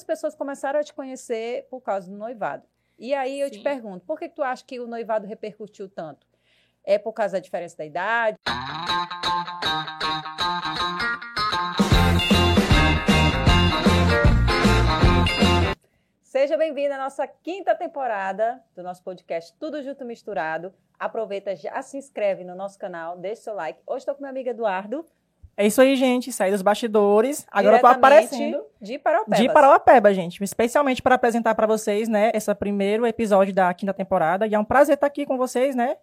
muitas pessoas começaram a te conhecer por causa do noivado. E aí eu Sim. te pergunto, por que que tu acha que o noivado repercutiu tanto? É por causa da diferença da idade? Seja bem-vindo à nossa quinta temporada do nosso podcast Tudo Junto Misturado. Aproveita, já se inscreve no nosso canal, deixa seu like. Hoje estou com meu amigo Eduardo. É isso aí, gente. Saí dos bastidores. Agora eu tô aparecendo De Paraupebas. de Parauapeba, gente. Especialmente para apresentar para vocês, né, esse primeiro episódio da quinta temporada. E é um prazer estar aqui com vocês, né?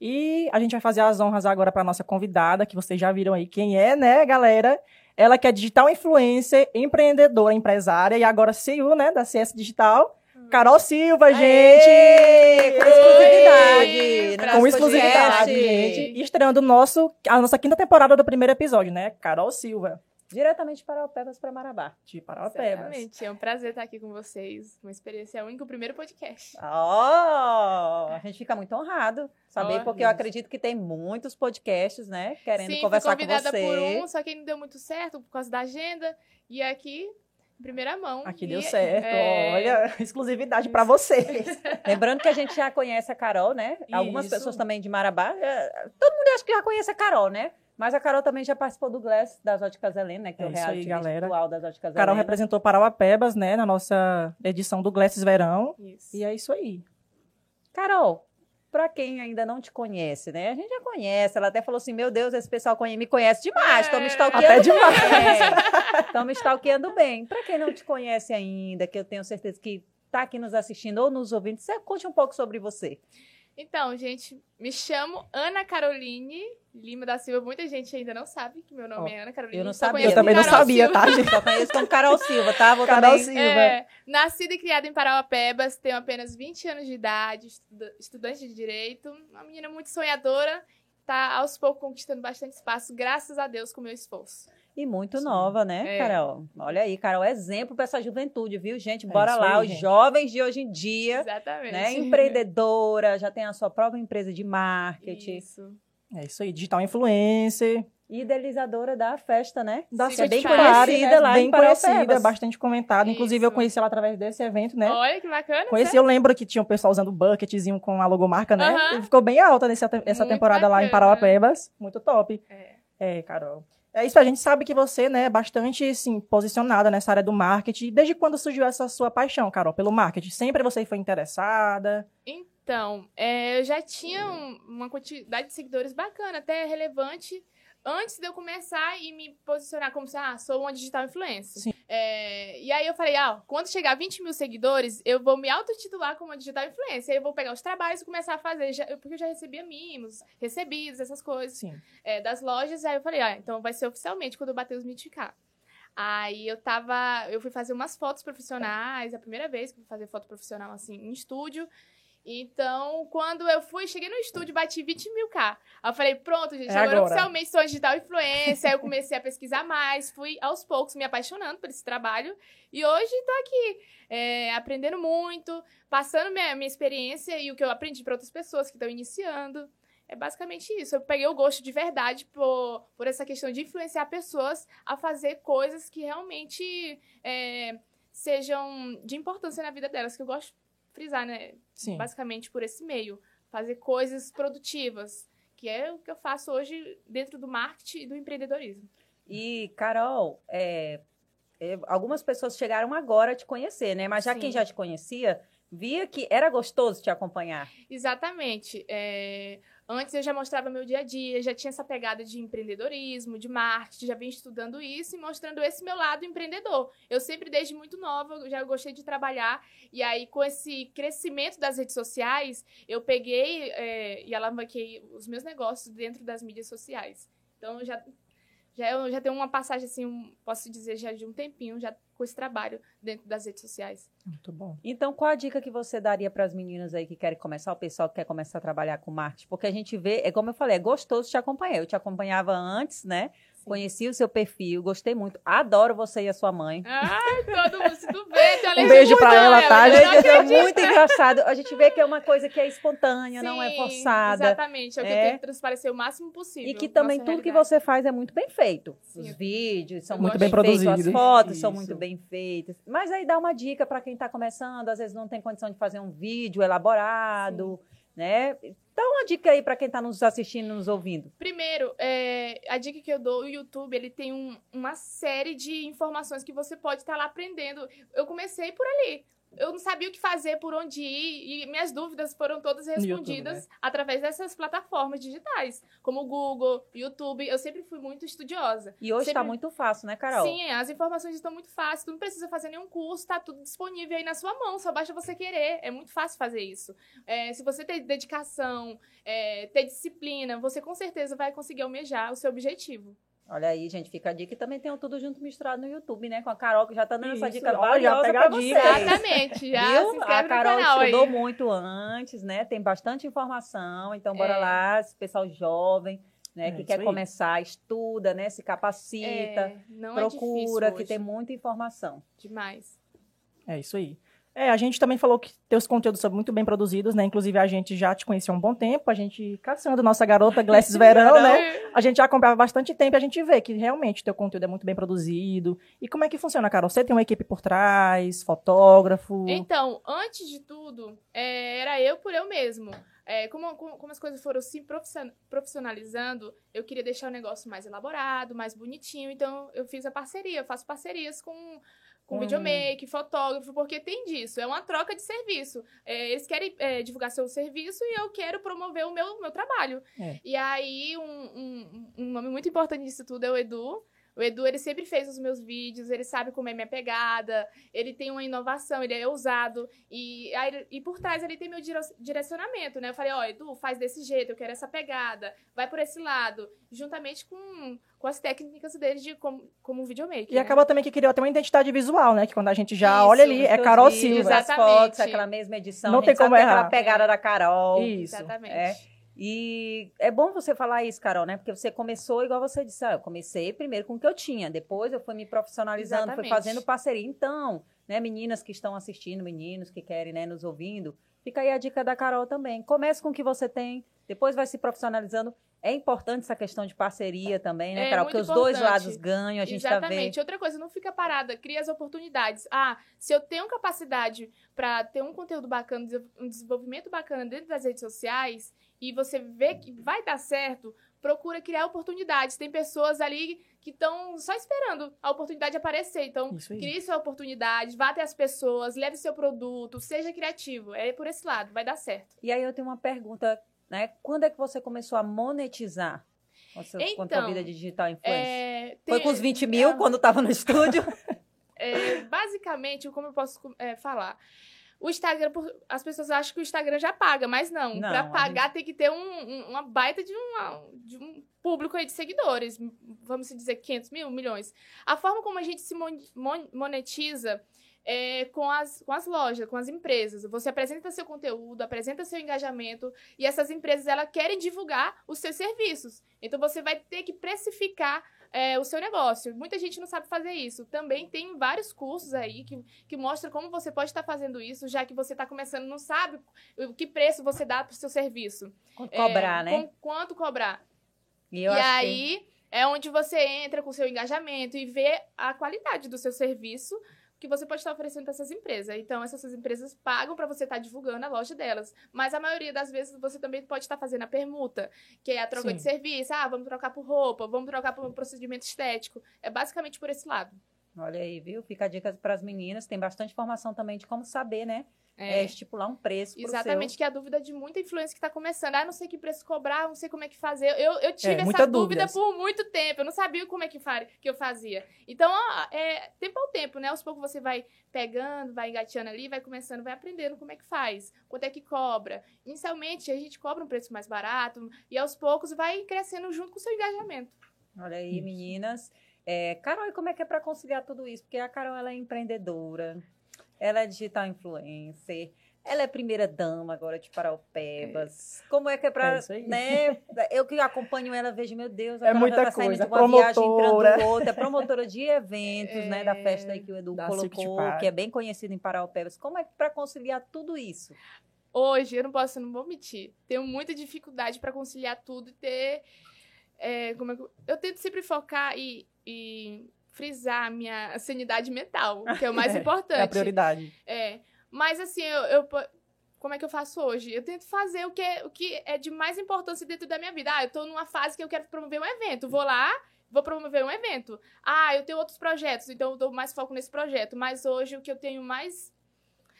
E a gente vai fazer as honras agora para nossa convidada, que vocês já viram aí quem é, né, galera? Ela que é digital influencer, empreendedora, empresária e agora CEO, né, da CS Digital. Carol Silva, Aê! gente! Com exclusividade! No Com exclusividade, gente. E estreando o nosso, a nossa quinta temporada do primeiro episódio, né? Carol Silva, Diretamente de Paraupebas para Marabá. de Parauapebas. Exatamente. É um prazer estar aqui com vocês. Uma experiência única, o primeiro podcast. Ó, a gente fica muito honrado saber, Ó, porque eu isso. acredito que tem muitos podcasts, né? Querendo Sim, conversar fui com convidada você. por um, só que não deu muito certo por causa da agenda. E aqui, primeira mão. Aqui E- deu certo, é, olha, exclusividade para vocês. Lembrando que a gente já conhece a Carol, né? Algumas Isso. pessoas também de Marabá. é, Todo mundo acha que já conhece a Carol, né? Mas a Carol também já participou do Glass das Óticas Helena, né? Que é, É o isso aí, reality galera. virtual das Óticas Carol Helena. representou Parauapebas, né, na nossa edição do Glasses Verão. Isso. E é isso aí. Carol, pra quem ainda não te conhece, né? A gente já conhece. Ela até falou assim: Meu Deus, esse pessoal me conhece demais. Estão me É. stalkeando Até demais. Estão me stalkeando bem. Pra quem não te conhece ainda, que eu tenho certeza que tá aqui nos assistindo ou nos ouvindo, você conte um pouco sobre você. Então, gente, me chamo Ana Caroline Lima da Silva. Muita gente ainda não sabe que meu nome Ó, é Ana Caroline. eu não sabia. Eu também não Carol sabia, Silva. tá, gente? Só conheço como Carol Silva, tá? Vou Carol também... Silva. É, nascida e criada em Parauapebas, tenho apenas 20 anos de idade, estuda- estudante de direito, uma menina muito sonhadora, tá aos poucos conquistando bastante espaço, graças a Deus, com o meu esforço. E muito Sim. nova, né, É. Carol? Olha aí, Carol, exemplo pra essa juventude, viu, gente? Bora isso lá, aí, os gente. jovens de hoje em dia, Exatamente. né? Empreendedora, já tem a sua própria empresa de marketing. Isso. É isso aí, digital influencer. E idealizadora da festa, né? Da é bem conhecida Paris, lá bem em conhecida, bastante comentada. Inclusive, eu conheci ela através desse evento, né? Olha que bacana. Conheci, eu lembro que tinha um pessoal usando bucketzinho com a logomarca, né? Aham. E ficou bem alta nessa, essa Muito temporada lá em bacana. Parauapebas. Muito top. É. É, Carol. É isso, a gente sabe que você, né, é bastante, assim, posicionada nessa área do marketing. Desde quando surgiu essa sua paixão, Carol, pelo marketing? Sempre você foi interessada? Então, é, eu já tinha um- uma quantidade de seguidores bacana, até relevante, antes de eu começar e me posicionar como se, ah, sou uma digital influencer. Sim. É, e aí eu falei, ah, quando chegar a 20 mil seguidores, eu vou me autotitular como uma digital influencer. Aí eu vou pegar os trabalhos e começar a fazer, já- porque eu já recebia mimos, recebidos, essas coisas é, das lojas. Aí eu falei, ah, então vai ser oficialmente quando eu bater os 20k. Aí eu tava. Eu fui fazer umas fotos profissionais, a primeira vez que eu fui fazer foto profissional assim, em estúdio. Então, quando eu fui, cheguei no estúdio, bati 20 mil K. Aí eu falei, pronto, gente, É agora, agora. oficialmente sou digital influencer. Aí eu comecei a pesquisar mais, fui aos poucos me apaixonando por esse trabalho. E hoje tô aqui, é, aprendendo muito, passando minha, minha experiência e o que eu aprendi para outras pessoas que estão iniciando. É basicamente isso. Eu peguei o gosto de verdade por, por essa questão de influenciar pessoas a fazer coisas que realmente é, sejam de importância na vida delas, que eu gosto frisar, né? Sim. Basicamente por esse meio. Fazer coisas produtivas, que é o que eu faço hoje dentro do marketing e do empreendedorismo. E, Carol, é, é, algumas pessoas chegaram agora a te conhecer, né? Mas já Sim. quem já te conhecia, via que era gostoso te acompanhar. Exatamente. É, Antes eu já mostrava meu dia a dia, já tinha essa pegada de empreendedorismo, de marketing, já vinha estudando isso e mostrando esse meu lado empreendedor. Eu sempre, desde muito nova, já gostei de trabalhar. E aí, com esse crescimento das redes sociais, eu peguei é, e alavanquei os meus negócios dentro das mídias sociais. Então, já, já, eu já tenho uma passagem, assim, um- posso dizer, já de um tempinho, já com esse trabalho dentro das redes sociais. Muito bom. Então, qual a dica que você daria para as meninas aí que querem começar, o pessoal que quer começar a trabalhar com marketing? Porque a gente vê, é como eu falei, é gostoso te acompanhar. Eu te acompanhava antes, né? Conheci o seu perfil, gostei muito. Adoro você e a sua mãe. Ai, todo mundo, se tu vê, tu Um beijo pra ela, tá, gente? é muito engraçado. A gente vê que é uma coisa que é espontânea, não é Sim, forçada. Exatamente, é o que É. eu tento transparecer o máximo possível. E que também tudo que realidade. você faz é muito bem feito. Sim. Os vídeos são Muito bem feitos, as produzidos. fotos são Isso. muito bem feitas. Mas aí dá uma dica para quem está começando, às vezes não tem condição de fazer um vídeo elaborado, né? Dá uma dica aí para quem está nos assistindo, nos ouvindo. Primeiro, é, a dica que eu dou, o YouTube, ele tem um- uma série de informações que você pode estar lá aprendendo. Eu comecei por ali. Eu não sabia o que fazer, por onde ir, e minhas dúvidas foram todas YouTube, respondidas através dessas plataformas digitais, como o Google, YouTube. Eu sempre fui muito estudiosa. E hoje está Sempre- muito fácil, né, Carol? Sim, as informações estão muito fáceis, tu não precisa fazer nenhum curso, tá tudo disponível aí na sua mão, só basta você querer. É muito fácil fazer isso. É, se você ter dedicação, é, ter disciplina, você com certeza vai conseguir almejar o seu objetivo. Olha aí, gente, fica a dica. E também tem o Tudo Junto Misturado no YouTube, né? Com a Carol, que já tá dando essa Isso, dica olha, já valiosa pega pra a vocês. dica. Exatamente, já se Viu? inscreve A no Carol canal estudou aí. muito antes, né? Tem bastante informação. Então, bora É. lá, esse pessoal jovem, né? É que quer aí. começar, estuda, né? Se capacita, É, não é procura, difícil que tem muita informação. demais. É isso aí. É, a gente também falou que teus conteúdos são muito bem produzidos, né? Inclusive, a gente já te conhecia há um bom tempo. A gente, caçando nossa garota Glasses Verão, né? A gente já acompanhava bastante tempo e a gente vê que realmente teu conteúdo é muito bem produzido. E como é que funciona, Carol? Você tem uma equipe por trás, fotógrafo? Então, antes de tudo, é, era eu por eu mesmo. É, como, como, as coisas foram se profission- profissionalizando, eu queria deixar o negócio mais elaborado, mais bonitinho. Então, eu fiz a parceria, eu faço parcerias com, com Com- videomake, fotógrafo, porque tem disso. É uma troca de serviço. É, eles querem é, divulgar seu serviço e eu quero promover o meu, meu trabalho. É. E aí, um, um, um nome muito importante disso tudo é o Edu. O Edu, ele sempre fez os meus vídeos, ele sabe como é minha pegada, ele tem uma inovação, ele é ousado. E, aí, e por trás ele tem meu dire- direcionamento, né? Eu falei, ó, Edu, faz desse jeito, eu quero essa pegada, vai por esse lado. Juntamente com, com as técnicas dele de como, como videomaker. E né? acaba também que criou até uma identidade visual, né? Que quando a gente já Isso, olha ali, é Carol vídeos, Silva. As fotos, Exatamente. aquela mesma edição. Não a gente tem como é errar. aquela pegada da Carol. Isso. Exatamente. É. E é bom você falar isso, Carol, né? Porque você começou, igual você disse, ah, eu comecei primeiro com o que eu tinha, depois eu fui me profissionalizando, fui Exatamente. fazendo parceria. Então, né, meninas que estão assistindo, meninos que querem, né, nos ouvindo, fica aí a dica da Carol também. Comece com o que você tem, depois vai se profissionalizando. É importante essa questão de parceria também, né, É Carol? Porque os dois importante. lados ganham, a gente Exatamente. tá Outra coisa, não fica parada, cria as oportunidades. Ah, se eu tenho capacidade para ter um conteúdo bacana, um desenvolvimento bacana dentro das redes sociais, e você vê que vai dar certo, procura criar oportunidades. Tem pessoas ali que estão só esperando a oportunidade aparecer. Então, crie sua oportunidade, vá até as pessoas, leve seu produto, seja criativo. É por esse lado, vai dar certo. E aí eu tenho uma pergunta, né? Quando é que você começou a monetizar com a sua, com a Então, vida digital influencer? É, Foi com os 20 mil, Ah. quando estava no estúdio? É, basicamente, como eu posso é, falar? O Instagram, as pessoas acham que o Instagram já paga, mas não. Não, Pra a pagar tem que ter um, um- uma baita de, uma- de um público aí de seguidores. Vamos dizer 500 mil, milhões. A forma como a gente se mon- mon- monetiza é com as, com as lojas, com as empresas. Você apresenta seu conteúdo, apresenta seu engajamento e essas empresas elas querem divulgar os seus serviços. Então você vai ter que precificar é, o seu negócio. Muita gente não sabe fazer isso. Também tem vários cursos aí que, que mostram como você pode estar fazendo isso, já que você está começando, não sabe o que preço você dá para o seu serviço. Quanto É, cobrar, né? com- quanto cobrar. E, e acho que- aí é onde você entra com o seu engajamento e vê a qualidade do seu serviço que você pode estar oferecendo para essas empresas. Então, essas empresas pagam para você estar divulgando a loja delas. Mas a maioria das vezes você também pode estar fazendo a permuta, que é a troca Sim. de serviço. Ah, vamos trocar por roupa, vamos trocar por um procedimento estético. É basicamente por esse lado. Olha aí, viu? Fica a dica para as meninas. Tem bastante informação também de como saber, né? É, É, estipular um preço Exatamente, que é a dúvida de muita influência que está começando. Ah, não sei que preço cobrar, não sei como é que fazer. Eu, eu tive É, essa dúvida dúvidas. por muito tempo. Eu não sabia como é que, fa- que eu fazia. Então, ó, é tempo ao tempo, né? Aos poucos você vai pegando, vai engateando ali, vai começando, vai aprendendo como é que faz, quanto é que cobra. Inicialmente, a gente cobra um preço mais barato e aos poucos vai crescendo junto com o seu engajamento. seu. Olha aí, Isso. meninas. É, Carol, e como é que é para conciliar tudo isso? Porque a Carol ela é empreendedora, ela é digital influencer, Ela é primeira dama agora de Paraupebas. Como é que é pra. É né? Eu que acompanho ela, vejo, meu Deus, É agora muita ela tá saindo coisa, de uma viagem promotora. entrando outra. É promotora de eventos, né? Da É, festa aí que o Edu da colocou, que é bem conhecido em Paraupebas. Como é que pra conciliar tudo isso? Hoje, eu não posso, não vou mentir. Tenho muita dificuldade para conciliar tudo e ter. É, como é que eu, tento sempre focar e, e frisar a minha sanidade mental, que é o mais importante. É a prioridade. É. Mas assim, eu, eu como é que eu faço hoje? Eu tento fazer o que, é, o que é de mais importância dentro da minha vida. Ah, eu tô numa fase que eu quero promover um evento. Vou lá, vou promover um evento. Ah, eu tenho outros projetos, então eu dou mais foco nesse projeto. Mas hoje o que eu tenho mais.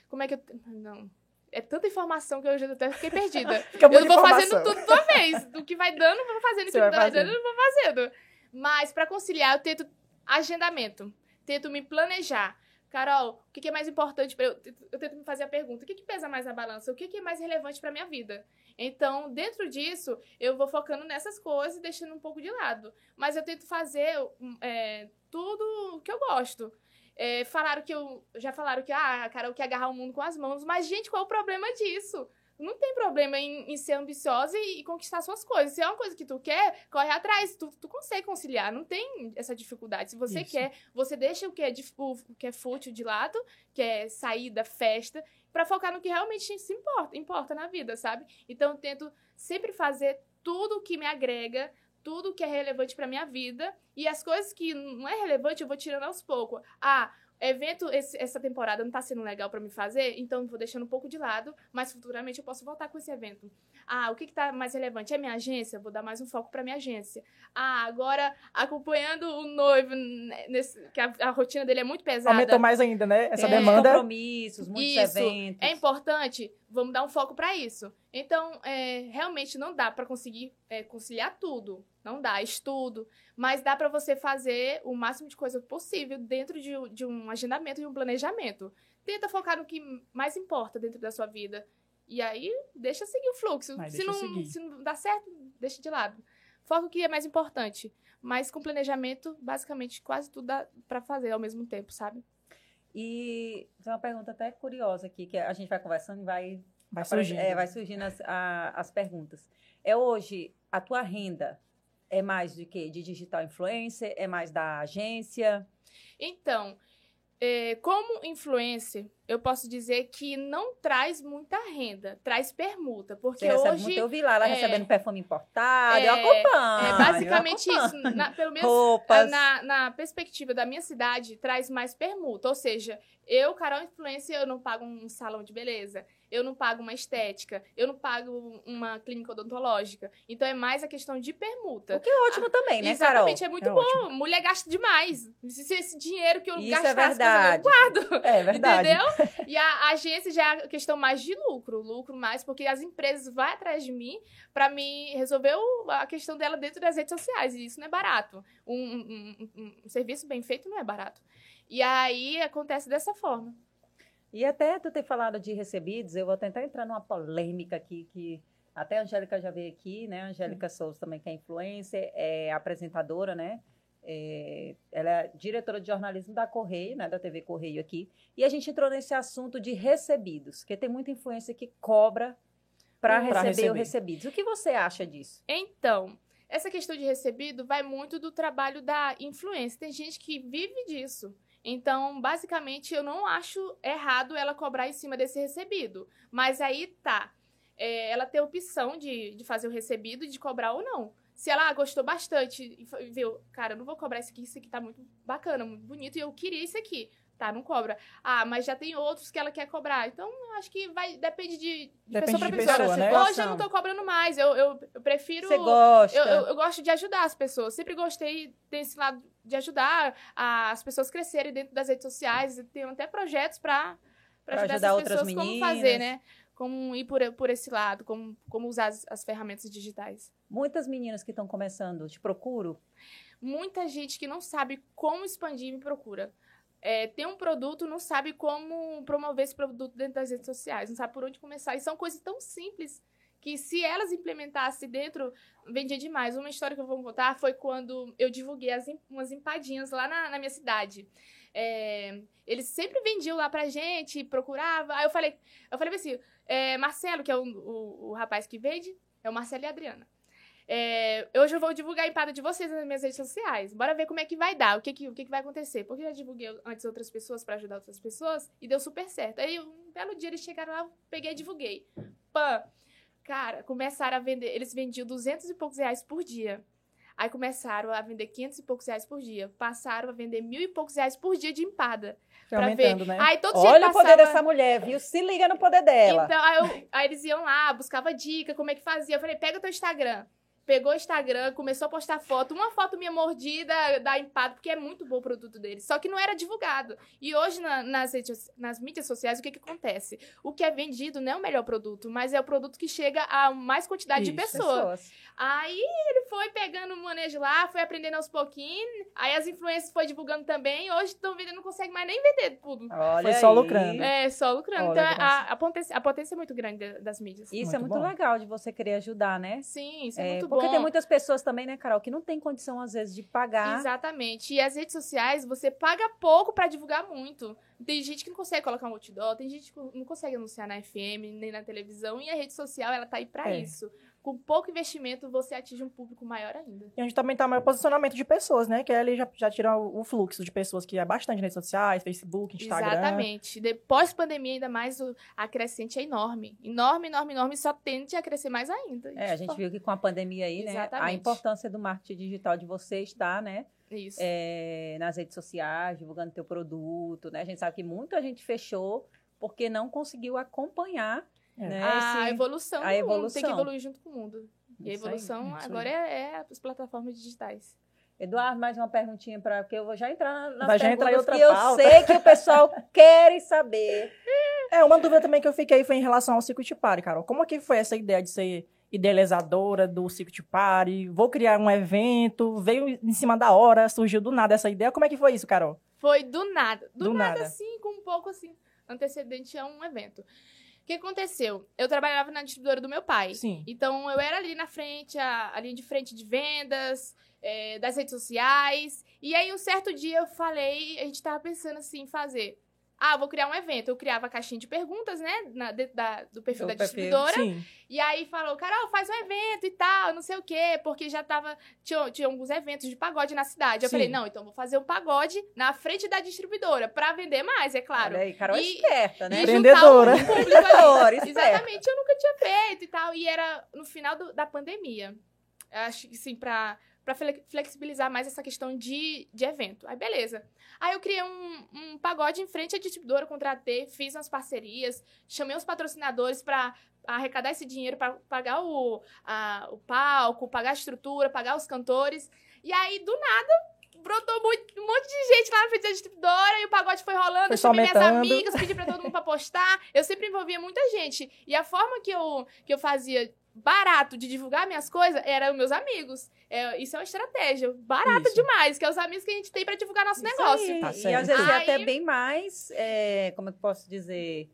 Como é que eu. Não. É tanta informação que eu já até fiquei perdida. Eu vou informação. fazendo tudo de uma vez. Do que vai dando, eu vou fazendo. O Você que vai dando, fazendo. eu vou fazendo. Mas pra conciliar, eu tento agendamento. Tento me planejar. Carol, o que é mais importante para eu? Eu tento me fazer a pergunta: o que, que pesa mais na balança? O que, que é mais relevante para minha vida? Então, dentro disso, eu vou focando nessas coisas e deixando um pouco de lado. Mas eu tento fazer é, tudo que eu gosto. É, falaram que eu. Já falaram que ah, a Carol quer agarrar o mundo com as mãos. Mas, gente, qual é o problema disso? Não tem problema em, em ser ambiciosa e, e conquistar suas coisas. Se é uma coisa que tu quer, corre atrás. Tu, tu consegue conciliar. Não tem essa dificuldade. Se você Isso. quer, você deixa o que, é o, o que é fútil de lado, que é saída, festa, pra focar no que realmente se importa, importa na vida, sabe? Então, eu tento sempre fazer tudo o que me agrega, tudo que é relevante pra minha vida. E as coisas que não é relevante, eu vou tirando aos poucos. Ah, evento esse- essa temporada não tá sendo legal pra me fazer, então eu vou deixando um pouco de lado, mas futuramente eu posso voltar com esse evento. Ah, o que, que tá mais relevante? É minha agência? Vou dar mais um foco pra minha agência. Ah, agora acompanhando o noivo, nesse, que a, a rotina dele é muito pesada. Aumentou mais ainda, né? Essa É. demanda. Compromissos, muitos Isso. eventos. É importante, vamos dar um foco pra isso. Então, é, realmente não dá pra conseguir é, conciliar tudo. Não dá, estudo. Mas dá pra você fazer o máximo de coisa possível dentro de, um- de um agendamento e um planejamento. Tenta focar no que mais importa dentro da sua vida. E aí, deixa seguir o fluxo. Mas se, não, seguir. se não dá certo, deixa de lado. Foca o que é mais importante. Mas com planejamento, basicamente, quase tudo dá pra fazer ao mesmo tempo, sabe? E tem uma pergunta até curiosa aqui, que a gente vai conversando e vai, Vai surgindo. é, vai surgindo as, a- as perguntas. É hoje, a tua renda é mais de quê? De digital influencer? É mais da agência? Então, como influencer, eu posso dizer que não traz muita renda, traz permuta, porque Você hoje muito, eu vi lá, ela é, recebendo perfume importado, é, eu acompanho. é basicamente eu isso. acompanho. Na- pelo menos Roupas. na, na perspectiva da minha cidade, traz mais permuta. Ou seja, eu, Carol Influencer, eu não pago um salão de beleza, eu não pago uma estética, eu não pago uma clínica odontológica. Então é mais a questão de permuta. O que é ótimo também, né, Carol? Exatamente, é muito É bom. ótimo. Mulher gasta demais. Se esse dinheiro que eu Isso gastasse, é por exemplo, eu verdade. É verdade. Entendeu? E a agência já é a questão mais de lucro, lucro mais, porque as empresas vão atrás de mim pra me resolver a questão dela dentro das redes sociais, e isso não é barato. Um, um- um- um serviço bem feito não é barato. E aí acontece dessa forma. E até tu ter falado de recebidos, eu vou tentar entrar numa polêmica aqui, que até a Angélica já veio aqui, né? A Angélica Souza também, que é influencer, é apresentadora, né? É, ela é diretora de jornalismo da Correio, né? Da TV Correio aqui. E a gente entrou nesse assunto de recebidos, porque tem muita influência que cobra para Pra receber o receber. recebidos. O que você acha disso? Então, essa questão de recebido vai muito do trabalho da influência. Tem gente que vive disso. Então, basicamente, eu não acho errado ela cobrar em cima desse recebido. Mas aí tá. É, ela tem a opção de, de fazer o recebido, de cobrar ou não. Se ela ah, gostou bastante e viu, cara, eu não vou cobrar isso aqui, isso aqui tá muito bacana, muito bonito, e eu queria isso aqui. Tá, não cobra. Ah, mas já tem outros que ela quer cobrar. Então, eu acho que vai, depende de, de Depende pessoa pra de pessoa. pessoa, né? Hoje eu não tô cobrando mais. Eu, eu, eu prefiro. Você gosta? Eu, eu, eu gosto de ajudar as pessoas. Sempre gostei desse lado de ajudar a- as pessoas crescerem dentro das redes sociais. Tenho até projetos para Pra ajudar, ajudar outras pessoas como meninas. fazer, né? Como ir por, por esse lado, como, como usar as, as ferramentas digitais. Muitas meninas que estão começando, te procuro. Muita gente que não sabe como expandir me procura. É, tem um produto, não sabe como promover esse produto dentro das redes sociais, não sabe por onde começar. E são coisas tão simples que se elas implementassem dentro, vendia demais. Uma história que eu vou contar foi quando eu divulguei as, umas empadinhas lá na, na minha cidade. é, eles sempre vendiam lá pra gente, procurava. Aí eu falei, eu falei assim, é, Marcelo, que é o, o, o rapaz que vende, é o Marcelo e a Adriana. É, hoje eu vou divulgar a empada de vocês nas minhas redes sociais. Bora ver como é que vai dar, o que, que, o que, que vai acontecer. Porque eu já divulguei antes outras pessoas para ajudar outras pessoas e deu super certo. Aí um belo dia eles chegaram lá, peguei e divulguei. Pã! Cara, começaram a vender. Eles vendiam 200 e poucos reais por dia. Aí começaram a vender 500 e poucos reais por dia. Passaram a vender mil e poucos reais por dia de empada. Foi pra ver. né? Aí todo Olha dia o poder passava... dessa mulher, viu? Se liga no poder dela. Então, aí, eu- aí eles iam lá, buscava dica, como é que fazia. Eu falei, pega teu Instagram. Pegou o Instagram, começou a postar foto. Uma foto minha mordida da empada, porque é muito bom o produto deles. Só que não era divulgado. E hoje, na- nas, redes, nas mídias sociais, o que, que acontece? O que é vendido não é o melhor produto, mas é o produto que chega a mais quantidade de Isso. pessoas. Aí ele foi pegando o manejo lá, foi aprendendo aos pouquinhos. Aí as influências foi divulgando também. Hoje estão vendendo, não consegue mais nem vender tudo. Olha Foi só aí. lucrando. É, só lucrando. Olha, então, a, a, potência, a potência é muito grande da- das mídias. Isso é Muito muito bom. legal de você querer ajudar, né? Sim, isso é, É, muito porque bom. tem muitas pessoas também, né, Carol, que não tem condição, às vezes, de pagar. Exatamente. E as redes sociais, você paga pouco pra divulgar muito. Tem gente que não consegue colocar um outdoor, tem gente que não consegue anunciar na FM, nem na televisão, e a rede social, ela tá aí pra É. isso. Com pouco investimento, você atinge um público maior ainda. E onde também tá o maior posicionamento de pessoas, né? Que ali já, já tira o, o fluxo de pessoas que é bastante nas redes sociais, Facebook, Instagram. Exatamente. Depois pandemia, ainda mais, o, a crescente é enorme. Enorme, enorme, enorme, e só tende a crescer mais ainda. É, a gente viu que com a pandemia aí, né, a Exatamente. importância do marketing digital de você estar, né, Isso. é, nas redes sociais, divulgando teu produto, né? A gente sabe que muita gente fechou porque não conseguiu acompanhar, É. né, a esse- evolução a do mundo. Tem que evolução. evoluir junto com o mundo. E a evolução aí. agora é, é as plataformas digitais. Eduardo, mais uma perguntinha para porque eu vou já entrar na- Vai já entrar em outra que eu pauta. sei que o pessoal quer saber. É, uma dúvida também que eu fiquei foi em relação ao Circuit Party, Carol. Como que foi essa ideia de ser idealizadora do Circuit Party? Vou criar um evento, veio em cima da hora, surgiu do nada essa ideia. Como é que foi isso, Carol? Foi do nada. Do, Do nada, nada. assim, com um pouco assim, antecedente a um evento. O que aconteceu? Eu trabalhava na distribuidora do meu pai. Sim. Então eu era ali na frente, a, a linha de frente de vendas, é, das redes sociais. E aí um certo dia eu falei, a gente tava pensando assim em fazer. Ah, vou criar um evento. Eu criava a caixinha de perguntas, né? Na, dentro da- do perfil Do da perfil. distribuidora. Sim. E aí falou, Carol, faz um evento e tal, não sei o quê, porque já tava. Tinha, tinha alguns eventos de pagode na cidade. Eu Sim. falei, não, então vou fazer um pagode na frente da distribuidora, pra vender mais, é claro. Olha aí, Carol é E- esperta, né? Empreendedora. Exatamente, eu nunca tinha feito e tal. E era no final do- da pandemia. Acho que sim, pra, fle- flexibilizar mais essa questão de, de evento. Aí, beleza. Aí eu criei um, um pagode em frente à distribuidora, contratei, fiz umas parcerias, chamei os patrocinadores pra arrecadar esse dinheiro pra pagar o, a- o palco, pagar a estrutura, pagar os cantores. E aí, do nada, brotou muito- um monte de gente lá na frente da distribuidora e o pagode foi rolando. Foi eu chamei minhas aumentando. amigas, pedi pra todo mundo pra postar. Eu sempre envolvia muita gente. E a forma que eu, que eu fazia barato de divulgar minhas coisas eram os meus amigos. É, isso é uma estratégia. Barata Isso. demais, que é os amigos que a gente tem pra divulgar nosso Isso negócio. aí. Tá e às vezes é até bem mais, é, como é que eu posso dizer?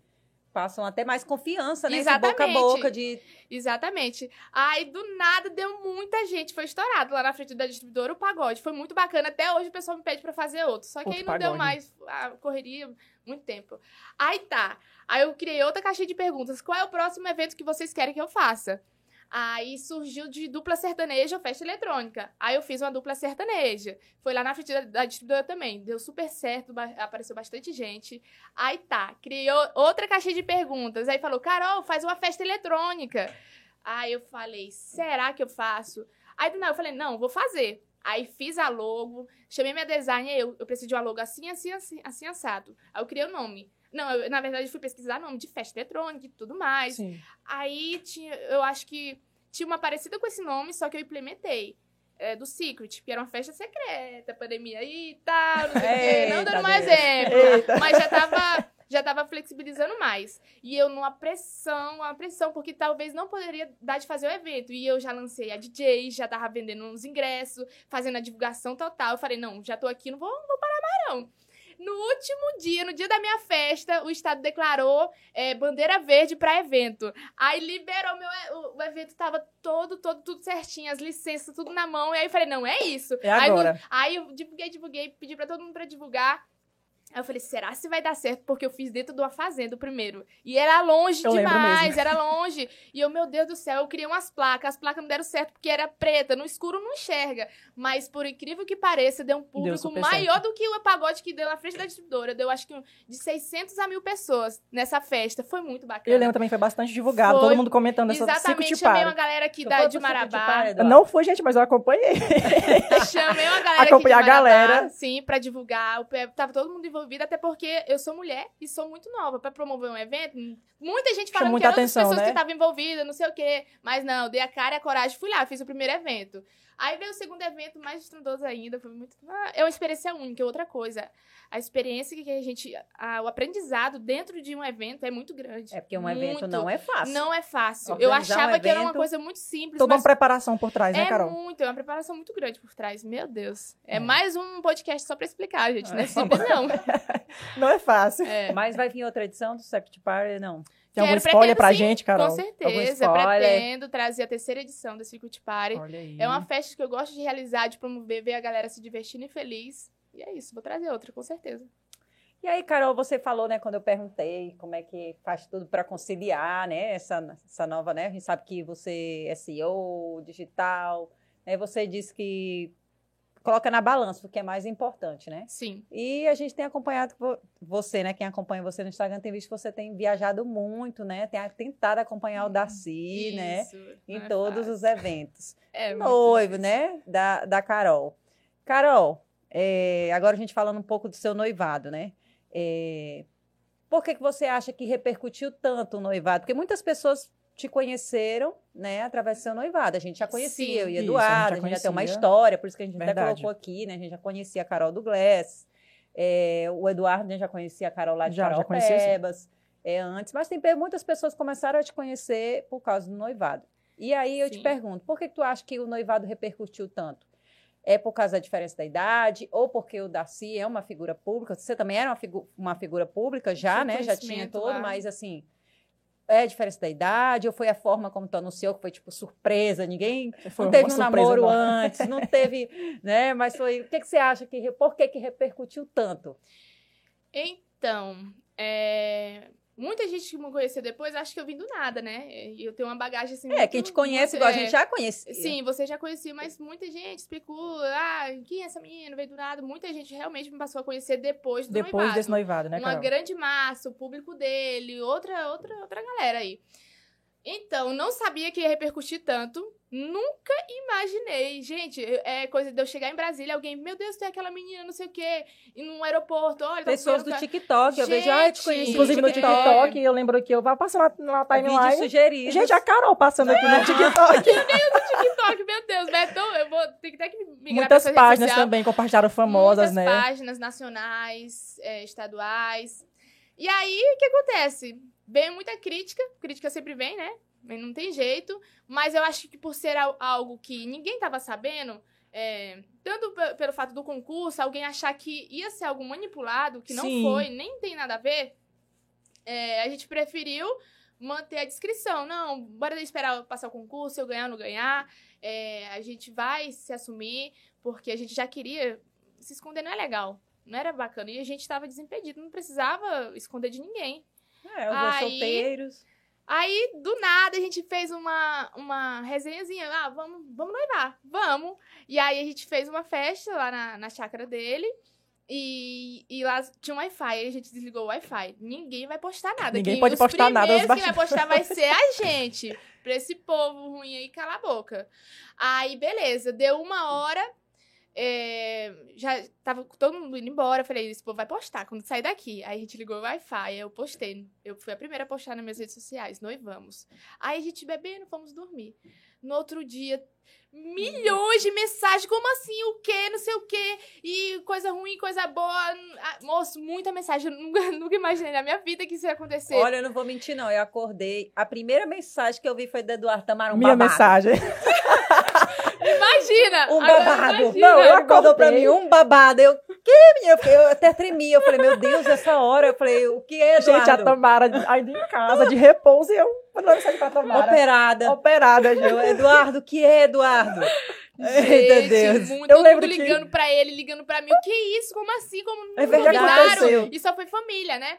Passam até mais confiança, né? Esse boca a Exatamente. boca de Exatamente. Aí, do nada, deu muita gente. Foi estourado lá na frente da distribuidora o pagode. Foi muito bacana. Até hoje o pessoal me pede pra fazer outro. Só que Outro aí não deu pagode. mais a correria muito tempo. Aí tá. Aí eu criei outra caixinha de perguntas. Qual é o próximo evento que vocês querem que eu faça? Aí surgiu de dupla sertaneja festa eletrônica. Aí eu fiz uma dupla sertaneja. Foi lá na frente da, da distribuidora também. Deu super certo, ba- apareceu bastante gente. Aí tá, criou outra caixinha de perguntas. Aí falou, Carol, faz uma festa eletrônica. Aí eu falei, será que eu faço? Aí não, eu falei, não, vou fazer. Aí fiz a logo, chamei minha designer, eu, eu preciso de uma logo assim, assim, assim, assim, assado. Aí eu criei o nome. Não, eu, na verdade, fui pesquisar nome de festa eletrônica e tudo mais. Sim. Aí tinha, eu acho que tinha uma parecida com esse nome, só que eu implementei. É, do Secret, que era uma festa secreta, pandemia e tal, não sei o quê. Não dando Deus. exemplo. Eita. Mas já tava, já tava flexibilizando mais. E eu numa pressão, uma pressão, porque talvez não poderia dar de fazer o evento. E eu já lancei a DJ, já tava vendendo uns ingressos, fazendo a divulgação total. Eu falei, não, já tô aqui, não vou, não vou parar mais não. No último dia, no dia da minha festa, o Estado declarou é, bandeira verde para evento. Aí liberou meu. O, o evento tava todo, todo, tudo certinho, as licenças, tudo na mão. E aí eu falei, não, é isso. É Aí, agora. aí eu divulguei, divulguei, pedi pra todo mundo pra divulgar. Aí eu falei, será se vai dar certo? Porque eu fiz dentro de uma fazenda o primeiro. E era longe Eu demais, era longe. E eu, meu Deus do céu, eu criei umas placas. As placas não deram certo porque era preta, no escuro não enxerga. Mas por incrível que pareça, deu um público super maior certo. do que o pagode que deu na frente da distribuidora. Deu acho que de 600 a mil pessoas nessa festa. Foi muito bacana. Eu lembro também, foi bastante divulgado, Foi. todo mundo comentando essa Exatamente, chamei uma galera aqui da, foi de Marabá. Não fui, gente, mas eu acompanhei. Chamei uma galera Acompanhei aqui de a Marabá, galera. sim, pra divulgar. Tava todo mundo envolvido, até porque eu sou mulher e sou muito nova. Pra promover um evento, muita gente falando muita que eram atenção, pessoas né? que estavam envolvidas, não sei o quê. Mas não, dei a cara e a coragem, fui lá, fiz o primeiro evento. Aí veio o segundo evento, mais estrondoso ainda, foi muito... Ah, É uma experiência única, é outra coisa. A experiência que a gente... a- o aprendizado dentro de um evento é muito grande. É porque um evento Muito. não é fácil. Não é fácil. Eu Organizar um achava que era uma evento- coisa muito simples, Toda uma preparação por trás, né, é Carol? muito, é uma preparação muito grande por trás. Meu Deus. É, É. mais um podcast só pra explicar, gente. Não é É. simples, não. Não é fácil. É. Mas vai vir outra edição do Circuit Party, não. Tem algum Quero, spoiler pretendo pra sim, gente, Carol? Com certeza. Algum spoiler? Pretendo trazer a terceira edição da Circuit Party. É uma festa que eu gosto de realizar, de promover, ver a galera se divertindo e feliz. E é isso, vou trazer outra, com certeza. E aí, Carol, você falou, né, quando eu perguntei como é que faz tudo para conciliar, né, essa, essa nova, né, a gente sabe que você é CEO, digital, né, você disse que coloca na balança o que é mais importante, né? Sim. E a gente tem acompanhado vo- você, né, quem acompanha você no Instagram tem visto que você tem viajado muito, né, tem tentado acompanhar o Darcy, né, Isso, em não é todos fácil. os eventos. É, noivo, difícil. né? Da, da Carol. Carol, é, agora a gente falando um pouco do seu noivado, né? É, por que, que você acha que repercutiu tanto o noivado? Porque muitas pessoas te conheceram, né, através do seu noivado. A gente já conhecia, Sim. eu e Eduardo, já a gente já tem uma história, por isso que a gente até Verdade. colocou aqui, né? A gente já conhecia a Carol do Glass. É, o Eduardo né, já conhecia a Carol lá de Já, já Carol conhecia, sim. Pebas, é, antes, mas tem muitas pessoas que começaram a te conhecer por causa do noivado. E aí eu te Sim. pergunto, por que, tu acha que o noivado repercutiu tanto? É por causa da diferença da idade, ou porque o Darcy é uma figura pública? Você também era uma, figu- uma figura pública já, né? Já tinha todo, lá. mas assim, é a diferença da idade, ou foi a forma como tu anunciou, que foi tipo surpresa, ninguém Foi não teve um namoro enorme. antes, não teve, né? Mas foi. O que, que você acha que. Por que, que repercutiu tanto? Então, é, muita gente que me conheceu depois acha que eu vim do nada, né? E eu tenho uma bagagem assim. É, quem te conhece, muito- igual a é, gente já conhecia. Sim, você já conhecia, mas muita gente especula. Ah, quem é essa menina? Veio do nada. Muita gente realmente me passou a conhecer depois do Depois noivado. desse noivado, né, Uma Carol? grande massa, o público dele, outra, outra, outra galera aí. Então, não sabia que ia repercutir tanto. Nunca imaginei. Gente, é coisa de eu chegar em Brasília, alguém, meu Deus, tem aquela menina, não sei o quê, e num aeroporto, olha, tá Pessoas do TikTok, eu vejo, ah, eu te conheci. Inclusive no É. TikTok, eu lembro que eu vou passando na, timeline. Gente, a Carol passando aqui no TikTok. TikTok, meu Deus, Beto, eu vou ter que até que migrar Muitas páginas também compartilharam famosas, Muitas né? páginas nacionais, é, estaduais. E aí, o que acontece? Veio muita crítica, crítica sempre vem, né? Não tem jeito. Mas eu acho que por ser al- algo que ninguém tava sabendo, é, tanto pe- pelo fato do concurso, alguém achar que ia ser algo manipulado, que não Sim. foi, nem tem nada a ver, é, a gente preferiu manter a descrição. Não, bora esperar passar o concurso, eu ganhar ou não ganhar. É, a gente vai se assumir, porque a gente já queria. Se esconder não é legal. Não era bacana. E a gente estava desimpedido, não precisava esconder de ninguém. É, os dois Aí- solteiros. Aí, do nada, a gente fez uma, uma resenhazinha. Ah, vamos, vamos noivar, vamos. E aí a gente fez uma festa lá na, na chácara dele. E, e lá tinha um Wi-Fi. Aí a gente desligou o Wi-Fi. Ninguém vai postar nada. Ninguém Quem- pode os postar nada, os primeiros que vai postar vai ser a gente. Pra esse povo ruim aí, cala a boca. Aí, beleza. Deu uma hora. é, já tava todo mundo indo embora. Eu falei, esse povo vai postar quando sair daqui. Aí a gente ligou o Wi-Fi. aí Eu postei. Eu fui a primeira a postar nas minhas redes sociais. Noivamos. Aí a gente bebendo, fomos dormir. No outro dia, milhões de mensagens. Como assim? O quê? Não sei o quê. E coisa ruim, coisa boa. Ah, Moço, muita mensagem. Eu nunca, nunca imaginei na minha vida que isso ia acontecer. Olha, eu não vou mentir, não. Eu acordei. A primeira mensagem que eu vi foi do Eduardo Tamar, um Minha babado. mensagem. imagina! Um babado. imagina. Não, Ele mandou pra mim um babado. Eu, quê, menina? Eu, eu até tremi. Eu falei, meu Deus, essa hora. Eu falei, o que é, Eduardo? Gente, a Tamara ainda em casa, de repouso, e eu mandando mensagem pra Tamara. Operada. Operada, gente. Eduardo, o que é, Eduardo? Eita, Gente, Deus. muito, Eu todo lembro mundo que- ligando pra ele, ligando pra mim. O que é isso? Como assim? Como não É verdade, convidaram? aconteceu. E só foi família, né?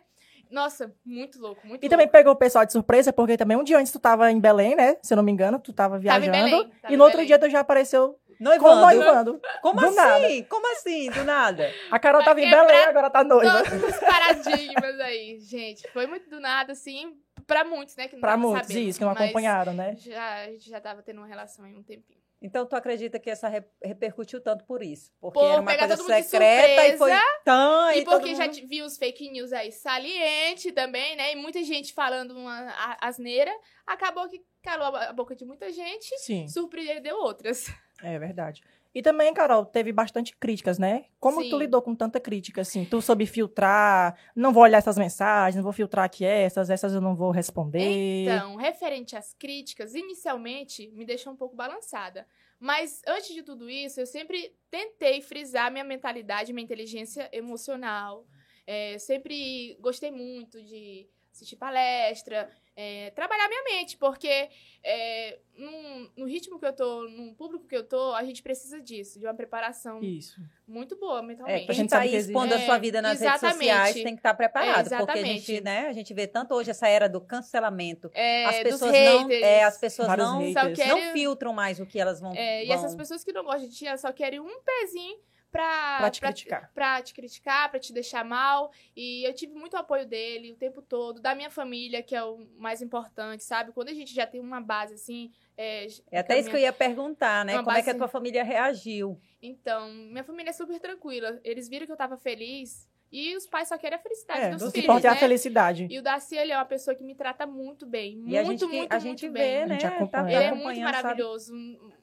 Nossa, muito louco, muito E louco. também pegou o pessoal de surpresa, porque também um dia antes tu tava em Belém, né? Se eu não me engano, tu tava Tava em viajando. Belém, tava e no outro Belém. dia tu já apareceu com Noivando. noivando. Como Do assim? nada. Como assim? Do nada. A Carol tava em quebrar Belém, agora tá noiva. Todos os paradigmas aí, gente. Foi muito do nada, assim, pra muitos, né? Que não Pra muitos, sabendo, isso, que não acompanharam, né? Já, a gente já tava tendo uma relação aí um tempinho. Então, tu acredita que essa re- repercutiu tanto por isso? Porque Por era uma coisa secreta e foi surpresa. tão... E todo porque já mundo- t- vi os fake news aí saliente também, né? E muita gente falando uma asneira. Acabou que calou a a boca de muita gente, Sim, surpreendeu outras. é verdade. E também, Carol, teve bastante críticas, né? Como tu Sim. lidou com tanta crítica, assim? Tu soube filtrar, não vou olhar essas mensagens, não vou filtrar aqui essas, essas eu não vou responder. Então, referente às críticas, inicialmente me deixou um pouco balançada. Mas antes de tudo isso, eu sempre tentei frisar minha mentalidade, minha inteligência emocional. É, sempre gostei muito de assistir palestra, é, trabalhar minha mente, porque é, num- no ritmo que eu tô, no público que eu tô, a gente precisa disso, de uma preparação Isso. muito boa É, mentalmente. quem gente tá sabe aí expondo a sua É, vida nas redes exatamente. sociais tem que estar preparado. É, porque a gente, né, a gente vê tanto hoje essa era do cancelamento. É, As dos pessoas não, é, as pessoas não. Só não querem- filtram mais o que elas vão. É, e vão- essas pessoas que não gostam de ti, elas só querem um pezinho pra, Pra te criticar. pra te criticar, pra te deixar mal. E eu tive muito apoio dele o tempo todo, da minha família, que é o mais importante, sabe? Quando a gente já tem uma base assim. É, É até isso que eu ia perguntar, né? Uma Como é que a base- tua família reagiu? Então, minha família é super tranquila. Eles viram que eu tava feliz. E os pais só querem a felicidade É, dos filhos, é a né? felicidade. E o Darcy, ele é uma pessoa que me trata muito bem. Muito, E a gente, que- muito, a muito gente bem. vê, A né? gente acompanha. Tá- Ele tá é muito acompanhando, sabe? maravilhoso.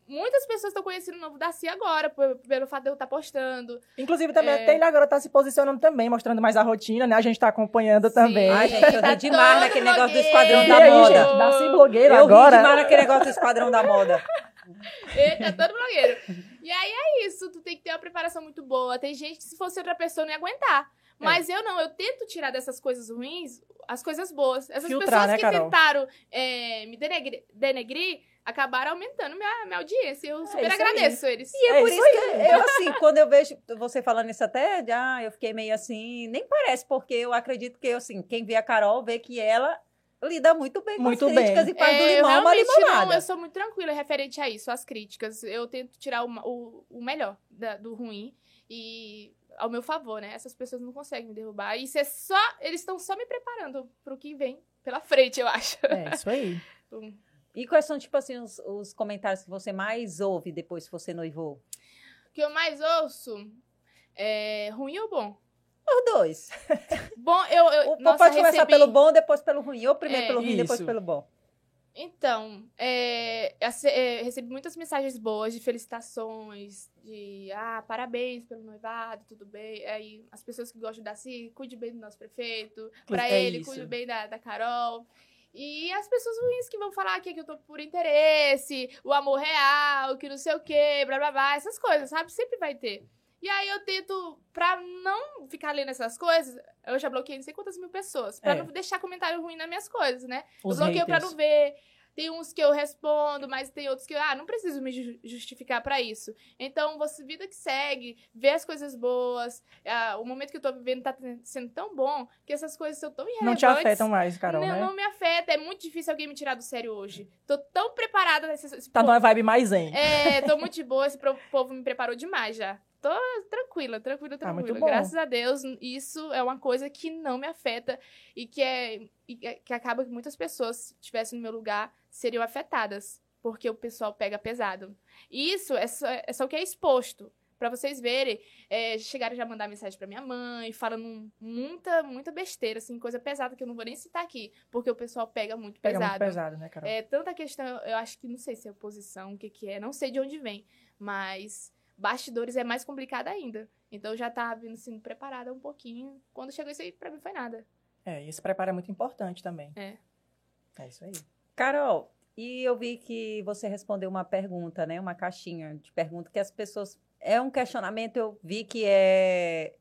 Muitas pessoas estão conhecendo o novo Darcy agora, pelo fato de eu estar postando. Inclusive, também É. até ele agora tá se posicionando também, mostrando mais a rotina, né? A gente tá acompanhando também. Ai, gente, eu Tá ri demais naquele negócio do. Esquadrão da aí, Moda. gente, Darcy blogueiro Eu agora. ri demais naquele negócio do Esquadrão da Moda. Ele é todo blogueiro. E aí é isso, tu tem que ter uma preparação muito boa. Tem gente que se fosse outra pessoa não ia aguentar. É. Mas eu não, eu tento tirar dessas coisas ruins as coisas boas. Essas Filtrar, pessoas né, que Carol? tentaram é, me denegrir, denegrir acabaram aumentando minha, minha audiência. Eu super isso aí. agradeço eles. E é, É por isso isso que eu, assim, quando eu vejo você falando isso até, ah, eu fiquei meio assim, nem parece, porque eu acredito que, assim, quem vê a Carol vê que ela lida muito bem com Muito as críticas bem. e faz do É, eu limão uma realmente limonada. não, eu sou muito tranquila referente a isso, às críticas. Eu tento tirar o, o, o melhor da- do ruim e ao meu favor, né? Essas pessoas não conseguem me derrubar. Isso é só. Eles estão só me preparando pro que vem pela frente, eu acho. É, isso aí. E quais são, tipo assim, os, os comentários que você mais ouve depois que você noivou? O que eu mais ouço é ruim ou bom? Os dois. Bom, eu. eu O, nossa, pode começar recebi- pelo bom, depois pelo ruim. Ou primeiro É, pelo ruim, depois isso. pelo bom. Então, é, é, recebi muitas mensagens boas de felicitações, de ah, parabéns pelo noivado, tudo bem. Aí as pessoas que gostam da Darcy, cuide bem do nosso prefeito, pra É ele, isso. cuide bem da, da Carol. E as pessoas ruins que vão falar que, que eu tô por interesse, o amor real, que não sei o quê, blá blá blá, essas coisas, sabe? Sempre vai ter. E aí eu tento, pra não ficar lendo essas coisas, eu já bloqueei não sei quantas mil pessoas, pra É. não deixar comentário ruim nas minhas coisas, né? Os eu bloqueio pra haters. não ver. Tem uns que eu respondo, mas tem outros que eu, ah, não preciso me ju- justificar pra isso. Então, você, vida que segue, vê as coisas boas. ah, o momento que eu tô vivendo tá sendo tão bom que essas coisas são tão Não irrelevantes. te afetam mais, Carol, não, né? não me afeta. É muito difícil alguém me tirar do sério hoje. Tô tão preparada nesse. esse Tá po- numa vibe mais zen. É, tô muito de boa. Esse povo me preparou demais já. Tô tranquila, tranquila, Ah, tranquila. bom. Graças a Deus, isso é uma coisa que não me afeta e que é e que- que acaba que muitas pessoas, se estivessem no meu lugar, seriam afetadas, porque o pessoal pega pesado. E isso é só, é só o que é exposto. Pra vocês verem, é, chegaram já a mandar mensagem pra minha mãe, falando muita, muita besteira, assim, coisa pesada que eu não vou nem citar aqui, porque o pessoal pega muito Pega pesado. muito pesado, né, Carol? É tanta questão, eu acho que não sei se é oposição, o que que é, não sei de onde vem, mas bastidores é mais complicado ainda. Então eu já tava vindo sendo preparada um pouquinho. Quando chegou isso aí, pra mim foi nada. É, e esse preparo é muito importante também. É. É isso aí. Carol, e eu vi que você respondeu uma pergunta, né? Uma caixinha de pergunta que as pessoas é um questionamento, eu vi que é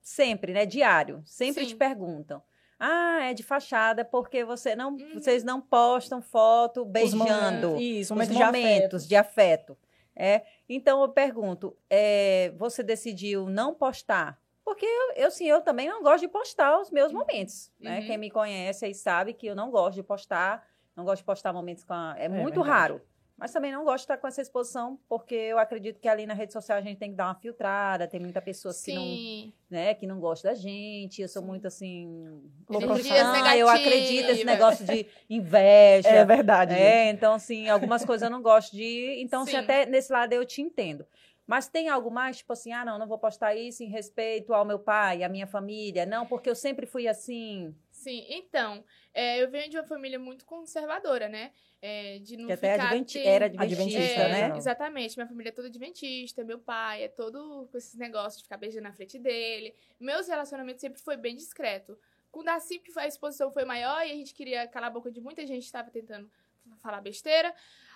sempre, né? Diário. Sempre Sim. te perguntam. Ah, é de fachada porque você não, Uhum. vocês não postam foto Os beijando momentos- Isso, os momentos, momentos de afeto. É, então eu pergunto, é, você decidiu não postar? Porque eu, eu sim, eu também não gosto de postar os meus momentos. Né? Uhum. Quem me conhece aí sabe que eu não gosto de postar, não gosto de postar momentos com a, é, muito verdade. raro. Mas também não gosto de estar com essa exposição, porque eu acredito que ali na rede social a gente tem que dar uma filtrada, tem muita pessoas que não, né, que não gosta da gente. Eu sou Sim. muito assim. Ah, eu acredito nesse negativas. negócio de inveja. É verdade. É, então, assim, algumas coisas eu não gosto de. Então, assim, Sim. até nesse lado eu te entendo. Mas tem algo mais, tipo assim, ah, não, não vou postar isso em respeito ao meu pai, à minha família. Não, porque eu sempre fui assim. Sim, então, é, eu venho de uma família muito conservadora, né? É, de não Que até ficar adventi tem- era Adventista, É, né? Não. Exatamente, minha família é toda adventista, meu pai é todo com esses negócios de ficar beijando na frente dele. Meus relacionamentos sempre foi bem discreto. Com o Darcy, a exposição foi maior e a gente queria calar a boca de muita gente estava tentando falar besteira.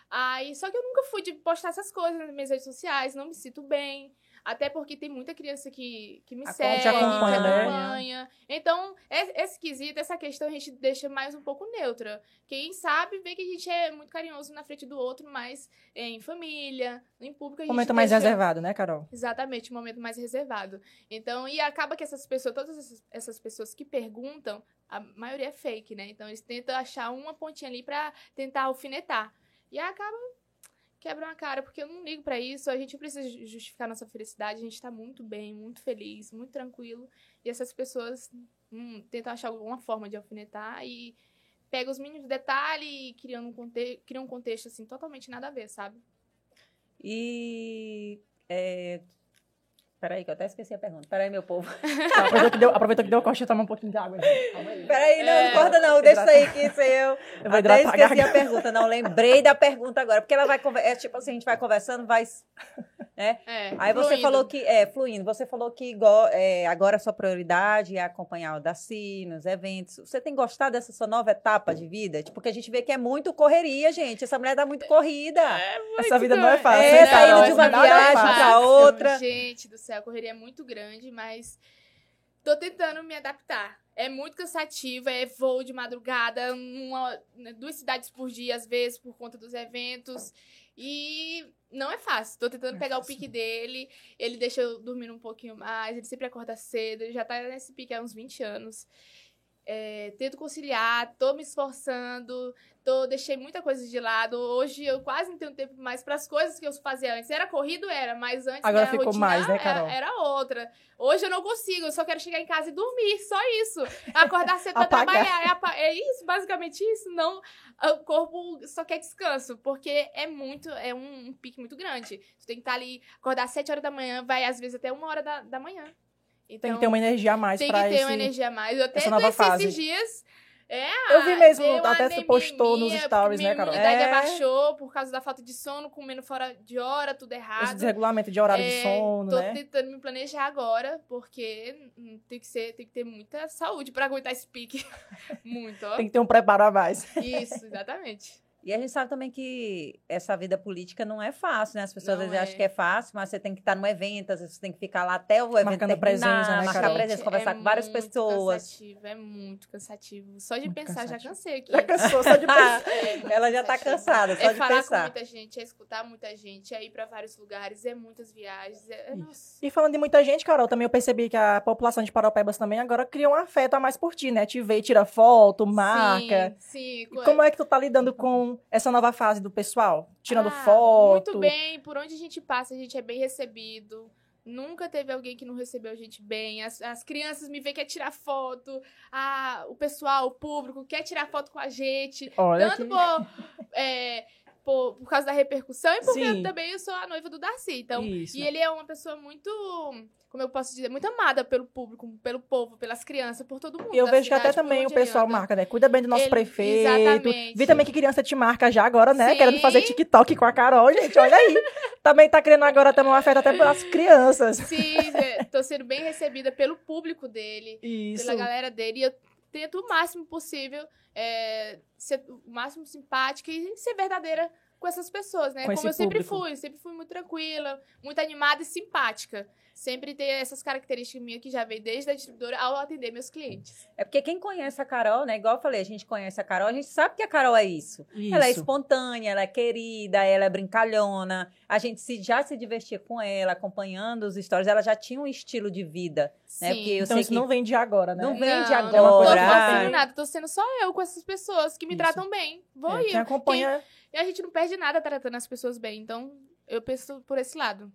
Aí, só que eu nunca fui de postar essas coisas nas minhas redes sociais, não me sinto bem. Até porque tem muita criança que, que me Acompanha, segue, acompanha, que né? acompanha. Então, é- esse quesito, essa questão a gente deixa mais um pouco neutra. Quem sabe vê que a gente é muito carinhoso na frente do outro, mas é, em família, em público a gente Momento mais deixa... reservado, né, Carol? Exatamente, um momento mais reservado. Então, e acaba que essas pessoas, todas essas, pessoas que perguntam, a maioria é fake, né? Então, eles tentam achar uma pontinha ali pra tentar alfinetar. E acaba quebra uma cara, porque eu não ligo pra isso, a gente precisa ju- justificar nossa felicidade, a gente tá muito bem, muito feliz, muito tranquilo. E essas pessoas hum, tentam achar alguma forma de alfinetar e pega os mínimos detalhes e criam um, conte criam um contexto assim totalmente nada a ver, sabe? E. É... Peraí, que eu até esqueci a pergunta. Peraí, meu povo. Aproveitou que deu, aproveitou que deu coxa, toma um pouquinho de água. gente. Peraí, não, É, não corta não, deixa isso aí que isso eu. Eu vou Até a esqueci a garganta. pergunta, não lembrei da pergunta agora, porque ela vai é tipo assim, a gente vai conversando, vai É, Aí você fluindo. falou que, é, fluindo, você falou que go- é, agora a sua prioridade é acompanhar o Daci nos eventos. Você tem gostado dessa sua nova etapa de vida? Tipo, porque a gente vê que é muito correria, gente. Essa mulher dá muito corrida. Essa vida não é fácil, É, né, tá indo de uma é viagem pra outra. Gente do céu, a correria é muito grande, mas tô tentando me adaptar. É muito cansativo, é voo de madrugada, uma- né, duas cidades por dia, às vezes, por conta dos eventos. E não é fácil. Tô tentando é pegar o fácil. pique dele. Ele deixa eu dormir um pouquinho mais, ele sempre acorda cedo, ele já tá nesse pique há uns 20 anos. É, tento conciliar, tô me esforçando, tô, deixei muita coisa de lado. Hoje eu quase não tenho tempo mais para as coisas que eu fazia antes. Era corrido, era, mas antes Agora ficou rotina mais, né, era- Carol? Era, outra. Hoje eu não consigo, eu só quero chegar em casa e dormir, só isso. Acordar cedo Apagar. trabalhar. É, é isso, basicamente isso. Não, o corpo só quer descanso, porque é muito, é um, um pique muito grande. Tu tem que estar ali, acordar às 7 horas da manhã, vai às vezes até uma hora da, da manhã. Então, Tem que ter uma energia a mais tem pra que ter esse... uma energia a mais. Eu até essa nova fase. esses dias. É, Eu vi mesmo, deu uma até você postou nos stories, né, minha Carol? imunidade É. abaixou por causa da falta de sono, comendo fora de hora, tudo Esse errado. desregulamento de horário de É, sono, tô né? tentando me planejar agora, porque hum, tem que, ser, tem que ter muita saúde pra aguentar esse pique. Muito, ó. Tem que ter um preparo a mais. Isso, exatamente. E a gente sabe também que essa vida política não é fácil, né? As pessoas Não às vezes é. acham que é fácil, mas você tem que estar no evento, às vezes você tem que ficar lá até o evento Marcando terminar, presença, né, marcar Carol? presença, Gente, conversar é com várias muito pessoas. Cansativo, é muito cansativo. Só de Muito pensar cansativo. já cansei aqui. Já cansou só de pensar. É Ela já tá cansativo. cansada, só é de falar com muita gente, é escutar muita gente, é ir pra vários lugares, é muitas viagens. É, é-. E falando de muita gente, Carol, também eu percebi que a população de Paraupebas também agora cria um afeto a mais por ti, né? Te vê, tira foto, marca. Sim, E sim. como é que tu tá lidando com essa nova fase do pessoal? Tirando Ah, foto? Muito bem, por onde a gente passa, a gente é bem recebido. Nunca teve alguém que não recebeu a gente bem. As, as crianças me veem quer tirar foto. Ah, o pessoal, o público quer tirar foto com a gente. Olha Tanto que... por, é, por, por causa da repercussão e porque Sim. eu também eu sou a noiva do Darcy. Então, Isso. e ele é uma pessoa muito, como eu posso dizer, muito amada pelo público, pelo povo, pelas crianças, por todo mundo. E eu vejo que até cidade, também o pessoal anda. marca, né? Cuida bem do nosso Ele- prefeito. Exatamente. Vi também que criança te marca já agora, né? Sim. Querendo fazer TikTok com a Carol, gente. Olha aí. também tá querendo agora também uma oferta até pelas crianças. Sim, é, tô sendo bem recebida pelo público dele. Isso. pela galera dele. E eu tento o máximo possível é, ser o máximo simpática e ser verdadeira com essas pessoas, né? Com Como eu sempre público. fui, sempre fui muito tranquila, muito animada e simpática. Sempre ter essas características minhas que já veio desde a distribuidora ao atender meus clientes. É porque quem conhece a Carol, né? Igual eu falei, a gente conhece a Carol, a gente sabe que a Carol é isso. Ela é Isso. espontânea, ela é querida, ela é brincalhona. A gente se, já se divertia com ela, acompanhando os stories. Ela já tinha um estilo de vida, né? Porque eu Então sei isso que não vem de agora, né? não vem de Não, agora. Não tô Agora. fazendo nada, tô sendo só eu com essas pessoas que me Isso. tratam bem. Vou É, ir. quem acompanha... E a gente não perde nada tratando as pessoas bem. Então, eu penso por esse lado.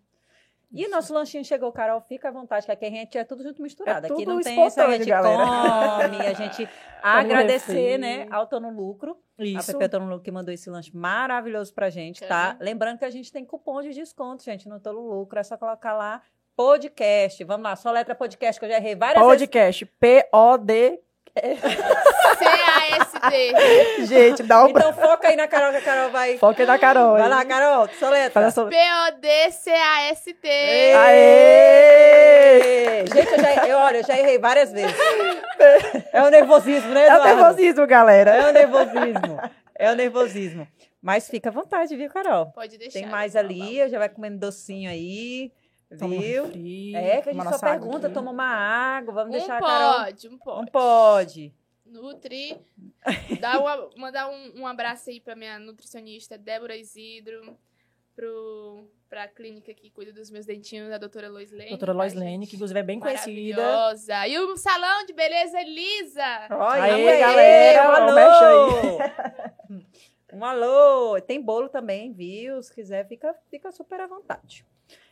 E nosso lanchinho chegou, Carol, fica à vontade, que aqui a gente é tudo junto misturado. É aqui tudo não tem essa, a gente galera. come, a gente agradecer, né, ao Tô no Lucro, a Isso. Pepe Tô no Lucro que mandou esse lanche maravilhoso pra gente, tá? Lembrando que a gente tem cupom de desconto, gente, no Tô no Lucro, é só colocar lá podcast. Vamos lá, só letra podcast que eu já errei várias Podcast. P-O-D... C-A-S-T. Gente, dá um. Então foca aí na Carol, que a Carol vai... foco aí na Carol. Vai hein? lá, Carol, só letra. Faz a sua... P-O-D-C-A-S-T. Aê! Gente, eu, já, eu, olha, eu já errei várias vezes. É o nervosismo, né, É o Eduardo? nervosismo, galera. É o nervosismo. É o nervosismo. Mas fica à vontade, viu, Carol? Pode deixar. Tem mais ali, já vai comendo docinho aí, Toma um viu? refri, É, que a gente só pergunta, aguinha. toma uma água, vamos Um deixar a Carol... pode, um pode. pode. Nutri. Dá uma- mandar um, um abraço aí pra minha nutricionista, Débora Isidro. Pro, pra clínica que cuida dos meus dentinhos, a doutora Lois Lane. Doutora Lois Lane, que inclusive é bem conhecida. Maravilhosa. E o salão de beleza Elisa. Olha aí, galera, um alô! Um alô! Tem bolo também, viu? Se quiser, fica, fica super à vontade.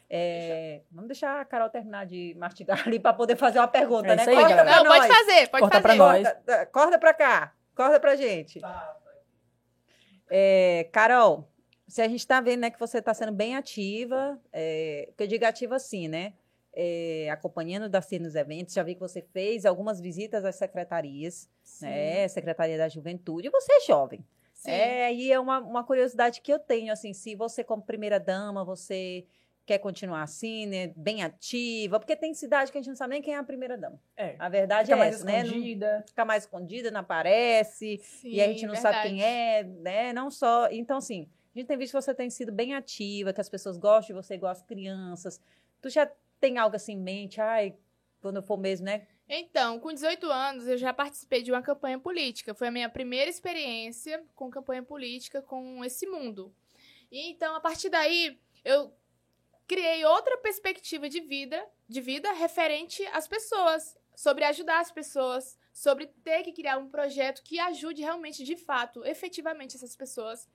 É, vamos deixar a Carol terminar de mastigar ali para poder fazer uma pergunta, É né? aí, Corta galera. Não, pode nós. fazer, pode Corta fazer. nós. Corta, corta pra cá. Corta pra gente. É, Carol, se a gente tá vendo né, que você está sendo bem ativa, é, que eu digo ativa assim, né? É, acompanhando o Darcy nos eventos, já vi que você fez algumas visitas às secretarias, né? Secretaria da Juventude. Você é jovem. Sim. É, e é uma, uma curiosidade que eu tenho, assim, se você, como primeira dama, você quer continuar assim, né? Bem ativa, porque tem cidade que a gente não sabe nem quem é a primeira dama. É. A verdade Fica é mais essa, né? Não escondida. fica mais escondida, não aparece, Sim, e a gente não sabe verdade. quem é, né? Não só. Então, assim, a gente tem visto que você tem sido bem ativa, que as pessoas gostam de você, igual as crianças. Tu já tem algo assim em mente, ai, quando eu for mesmo, né? Então, com 18 anos, eu já participei de uma campanha política. Foi a minha primeira experiência com campanha política com esse mundo. E então, a partir daí, eu criei outra perspectiva de vida, de vida referente às pessoas, sobre ajudar as pessoas, sobre ter que criar um projeto que ajude realmente, de fato, efetivamente essas pessoas.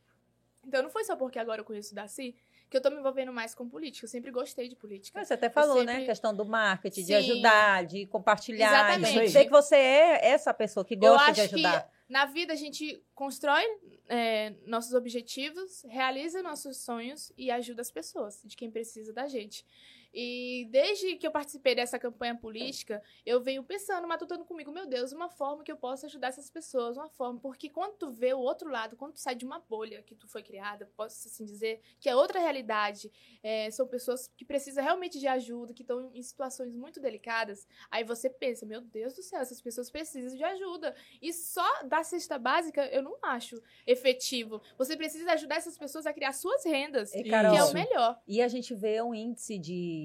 Então, não foi só porque agora eu conheço o Darcy que eu tô me envolvendo mais com política. Eu sempre gostei de política. Você até falou, né? sempre- questão do marketing, de Sim. ajudar, de compartilhar. Exatamente. Sei que você é essa pessoa que gosta de acho que ajudar. Na vida a gente constrói é, nossos objetivos, realiza nossos sonhos e ajuda as pessoas, de quem precisa da gente. E desde que eu participei dessa campanha política, eu venho pensando, matutando comigo, meu Deus, uma forma que eu possa ajudar essas pessoas, uma forma, porque quando tu vê o outro lado, quando tu sai de uma bolha que tu foi criada, posso assim dizer, que é outra realidade, é, são pessoas que precisam realmente de ajuda, que estão em situações muito delicadas, aí você pensa, meu Deus do céu, essas pessoas precisam de ajuda. E só da cesta básica eu não acho efetivo. Você precisa ajudar essas pessoas a criar suas rendas, E, que Carol, é o melhor. E a gente vê um índice de,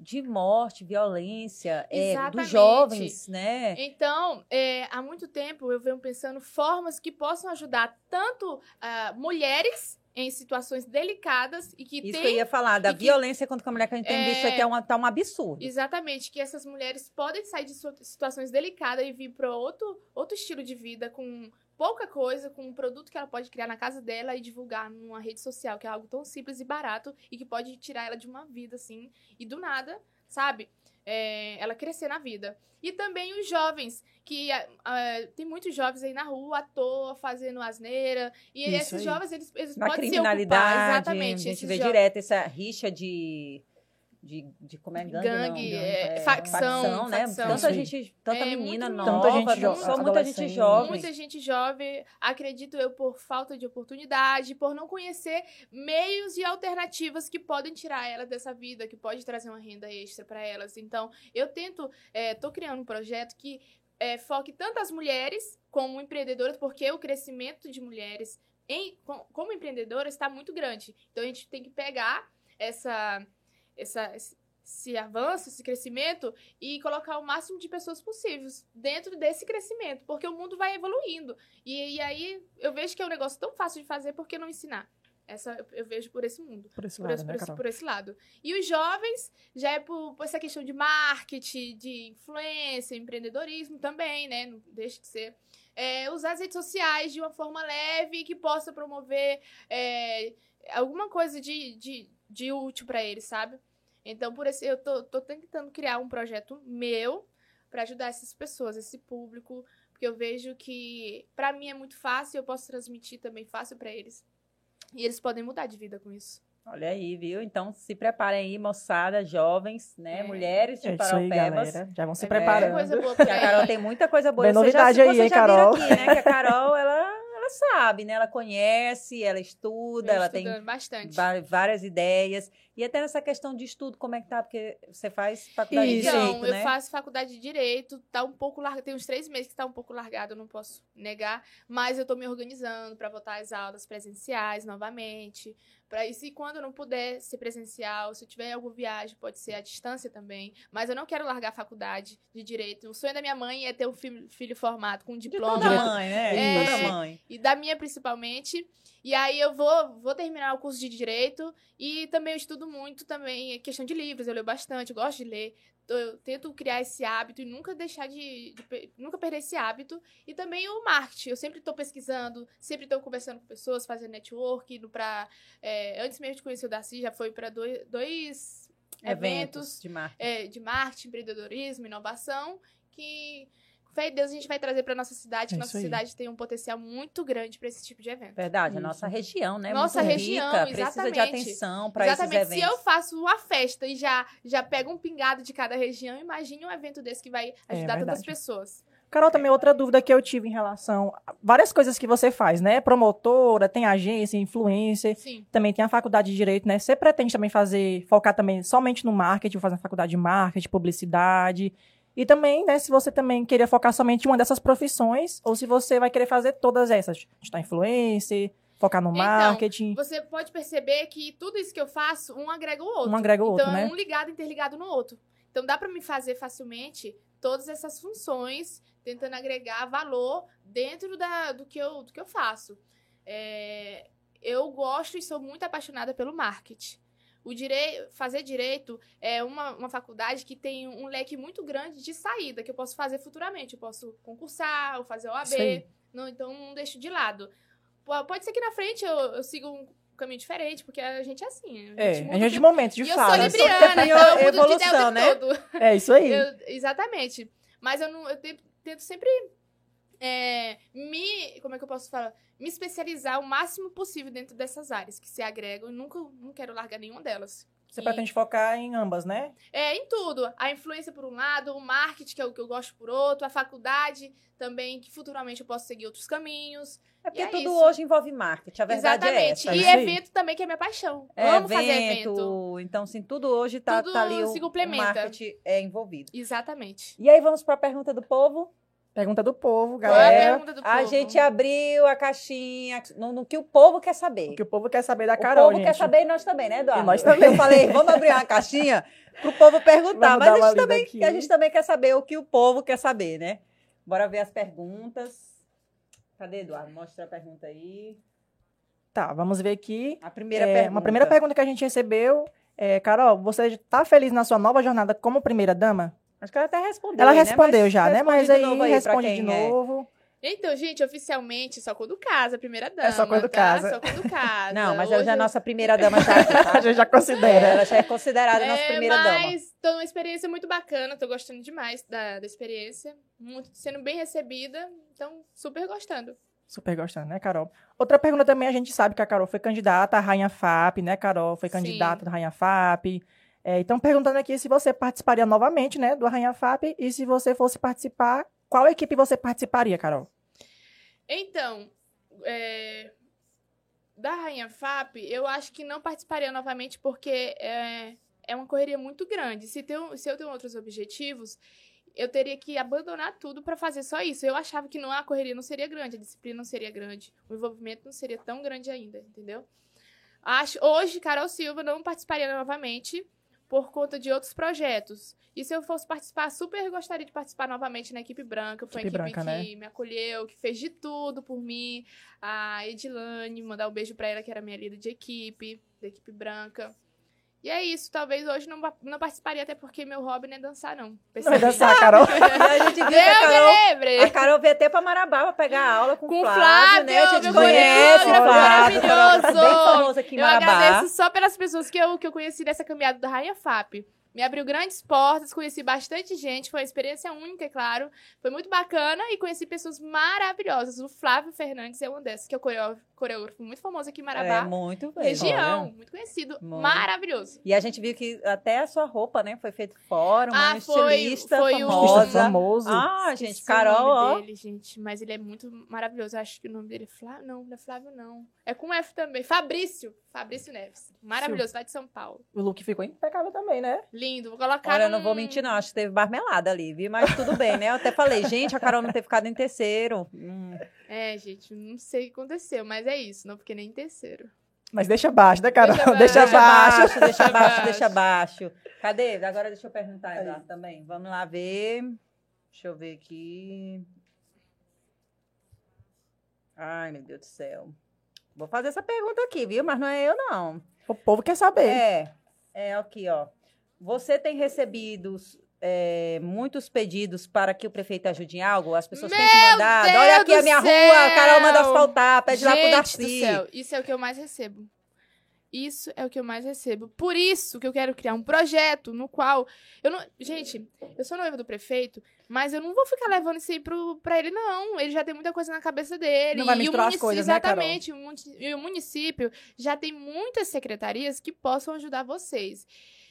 de morte, violência é, dos jovens, né? Então, é, há muito tempo eu venho pensando formas que possam ajudar tanto ah, mulheres em situações delicadas e que Isso tem que eu ia falar, da e que- violência contra a mulher que a gente tem É. visto aqui é uma, tá um absurdo. Exatamente, que essas mulheres podem sair de situações delicadas e vir para outro, outro estilo de vida com pouca coisa, com um produto que ela pode criar na casa dela e divulgar numa rede social, que é algo tão simples e barato e que pode tirar ela de uma vida assim e do nada, sabe? É, ela crescer na vida. E também os jovens, que ah, ah, tem muitos jovens aí na rua à toa, fazendo asneira. E Isso esses aí. jovens, eles, eles Na podem se ocupar. criminalidade, Exatamente. a gente vê direto essa rixa de, de, de como é gangue, Gangue, não, é, facção, né? facção. Tanta gente, tanta É, menina muito nova, Tanta gente só muita gente jovem. Muita gente jovem, acredito eu, por falta de oportunidade, por não conhecer meios e alternativas que podem tirar elas dessa vida, que pode trazer uma renda extra para elas. Então, eu tento, é, tô criando um projeto que é, foque tanto as mulheres como empreendedoras, porque o crescimento de mulheres em, com- como empreendedora, está muito grande. Então, a gente tem que pegar essa, essa, esse avanço, esse crescimento e colocar o máximo de pessoas possíveis dentro desse crescimento, porque o mundo vai evoluindo. E, e aí, eu vejo que é um negócio tão fácil de fazer, por que não ensinar? Essa, eu- vejo por esse mundo Por esse por, lado, esse, né, por por esse lado. E os jovens, já é por, por essa questão de marketing, de influência, empreendedorismo também, né? Não deixa de ser. É, usar as redes sociais de uma forma leve que possa promover é, alguma coisa de, de, de útil para eles, sabe? Então, por esse, eu tô, tô tentando criar um projeto meu para ajudar essas pessoas, esse público, porque eu vejo que para mim é muito fácil, eu posso transmitir também fácil para eles. E eles podem mudar de vida com isso. Olha aí, viu? Então se preparem aí, moçada, jovens, né? É. Mulheres de É isso aí. Já vão se vir preparando. coisa boa a Carol tem muita coisa boa. Vem Você já- novidade aí, hein, Carol? aqui, né? Que a Carol, ela sabe, né? Ela conhece, ela estuda, Venho ela tem bastante. várias ideias. E até nessa questão de estudo, como é que tá? Porque você faz faculdade Isso. de Então, Direito, eu né? faço faculdade de Direito, tá um pouco largado, tem uns três meses que tá um pouco largado, eu não posso negar, mas eu tô me organizando para voltar às aulas presenciais novamente, para isso e quando eu não puder ser presencial, se eu tiver alguma viagem, pode ser à distância também, mas eu não quero largar a faculdade de Direito. O sonho da minha mãe é ter um filho, filho formado com um De diploma. toda Direito- mãe, né? É. De toda mãe. e da minha principalmente. E aí eu vou, vou terminar o curso de direito e também eu estudo muito também é questão de livros, eu leio bastante, eu gosto de ler. Eu tento criar esse hábito e nunca deixar de, de nunca perder esse hábito. E também o marketing, eu sempre estou pesquisando, sempre estou conversando com pessoas, fazendo network, indo para antes mesmo de conhecer o Darcy, já foi para dois, dois eventos Eventos de marketing. é, de marketing, empreendedorismo, inovação, que fé em Deus a gente vai trazer para nossa cidade, que É nossa isso aí. cidade tem um potencial muito grande para esse tipo de evento. Verdade, a nossa região, né? Nossa Muito região, rica, precisa de exatamente. atenção para esses Exatamente. Se eventos. eu faço uma festa e já, já pego um pingado de cada região, imagine um evento desse que vai ajudar tantas verdade. pessoas. Carol, também outra dúvida que eu tive em relação a várias coisas que você faz, né? Promotora, tem agência, influencer, Sim. também tem a faculdade de direito, né? Você pretende também fazer, focar também somente no marketing, fazer uma faculdade de marketing, publicidade. E também, né, se você também queria focar somente em uma dessas profissões, ou se você vai querer fazer todas essas. Estar influencer, focar no Então, marketing. Você pode perceber que tudo isso que eu faço, um agrega o outro. Um agrega o então, outro, é né? um ligado, interligado no outro. Então, dá para me fazer facilmente todas essas funções, tentando agregar valor dentro da, do, que eu, do que eu faço. É, eu gosto e sou muito apaixonada pelo marketing. O direi fazer direito é uma, uma faculdade que tem um leque muito grande de saída que eu posso fazer futuramente. Eu posso concursar, ou fazer OAB. Não, então, não deixo de lado. Po- Pode ser que na frente eu, eu siga um caminho diferente, porque a gente é assim. É, muda a o gente de momento, de e eu fala. sou libriana, então eu de o evolução, tempo né? todo. É isso aí. Eu- exatamente. Mas eu, não, eu te- tento sempre é, me. Como é que eu posso falar? Me especializar o máximo possível dentro dessas áreas que se agregam. Eu nunca não quero largar nenhuma delas. Você E- pretende focar em ambas, né? É, em tudo. A influência por um lado, o marketing, que é o que eu gosto por outro, a faculdade também, que futuramente eu posso seguir outros caminhos. É porque E é tudo isso. hoje envolve marketing, a verdade Exatamente. é essa. e aí. evento também, que é minha paixão. É Amo fazer evento. Então, assim, tudo hoje tá, Tudo tá ali o, se o complementa. marketing é envolvido. Exatamente. E aí vamos para a pergunta do povo. Pergunta do povo, Qual é a galera. pergunta do A povo? gente abriu a caixinha no, no que o povo quer saber. O que o povo quer saber da O Carol, povo gente. quer saber e nós também, né, Eduardo? E nós também. Eu falei, vamos abrir uma caixinha pro povo perguntar, Vamos mas a gente, também, aqui. a gente também quer saber o que o povo quer saber, né? Bora ver as perguntas. Cadê, Eduardo? Mostra a pergunta aí. Tá, vamos ver aqui. A primeira É, pergunta. Uma primeira pergunta que a gente recebeu é, Carol, você tá feliz na sua nova jornada como primeira dama? Acho que ela até respondeu. Ela aí, né? respondeu Mas já, né? Mas aí responde de é. novo. Então, gente, oficialmente, só quando casa, primeira dama. É só quando tá? casa. Só quando casa. Não, mas ela já é Hoje- nossa primeira dama já A tá? gente já É, considera. ela já é considerada nossa É, primeira dama. mas tô numa experiência muito bacana, tô gostando demais da, da experiência. Muito, sendo bem recebida, então super gostando. Super gostando, né, Carol? Outra pergunta também, a gente sabe que a Carol foi candidata à Rainha FAP, né, Carol? Foi Sim. candidata da Rainha FAP. É, então, perguntando aqui se você participaria novamente, né, do Rainha FAP e se você fosse participar, qual equipe você participaria, Carol? Então, é, da Rainha FAP, eu acho que não participaria novamente porque é, é uma correria muito grande. Se, tem, se eu tenho outros objetivos eu teria que abandonar tudo pra fazer só isso. Eu achava que não a correria não seria grande, a disciplina não seria grande, o envolvimento não seria tão grande ainda, entendeu? Acho, hoje, Carol Silva não participaria novamente por conta de outros projetos. E se eu fosse participar, super gostaria de participar novamente na equipe branca. Foi Equipe a equipe branca, que me acolheu, que fez de tudo por mim. A Edilane, mandar um beijo pra ela, que era minha líder de equipe, da equipe branca. E é isso, talvez hoje não, não participaria, até porque meu hobby não é dançar, não. Não vai Percebi. dançar, Carol. A gente viu que Deus a Carol, me livre! a Carol veio até pra Marabá pra pegar aula com, Com o Flávio, Flávio, né? A gente meu conhece Flávio. maravilhoso. Bem famoso aqui em Eu Marabá. agradeço só pelas pessoas que eu, que eu conheci nessa caminhada da Rainha FAP. Me abriu grandes portas, conheci bastante gente, foi uma experiência única, é claro. Foi muito bacana e conheci pessoas maravilhosas. O Flávio Fernandes é uma dessas, que é o coreógrafo, coreógrafo muito famoso aqui em É, Marabá. muito bem. região, olha. muito conhecido, Muito. maravilhoso. E a gente viu que até a sua roupa, né, foi feito fora, uma Ah, foi- estilista foi o- famosa. famoso. Ah, gente, o Carol, nome ó. dele, gente, mas ele é muito maravilhoso. Eu acho que o nome dele é Flávio. Não, não é Flávio, não. É com F também. Fabrício. Fabrício Neves. Maravilhoso, lá de São Paulo. O look ficou impecável também, né? Lindo. Vou colocar. Olha, eu não vou mentir, não. Acho que teve marmelada ali, viu? Mas tudo bem, né? Eu até falei, gente, a Carol não ter ficado em terceiro. Hum. É, gente, não sei o que aconteceu, mas é isso, não fiquei nem em terceiro. Mas deixa baixo, né, Carol? Deixa Deixa, baixo. baixo. deixa baixo. deixa abaixo. Cadê? Agora deixa eu perguntar Aí. Também. Vamos lá ver. Deixa eu ver aqui. Ai, meu Deus do céu. Vou fazer essa pergunta aqui, viu? Mas não é eu, não. O povo quer saber. É, é aqui, ó. Você tem recebido é, muitos pedidos para que o prefeito ajude em algo? As pessoas têm te Meu mandado. Deus Olha aqui a minha céu! rua, a Carol manda asfaltar, pede lá pro Gente Darcy. do céu, isso é o que eu mais recebo. Isso é o que eu mais recebo. Por isso que eu quero criar um projeto no qual eu não, gente, eu sou noiva do prefeito, mas eu não vou ficar levando isso aí pro, pra ele não. Ele já tem muita coisa na cabeça dele. Não vai E o misturar as coisas, né, Carol? Exatamente. o munici- E o município já tem muitas secretarias que possam ajudar vocês.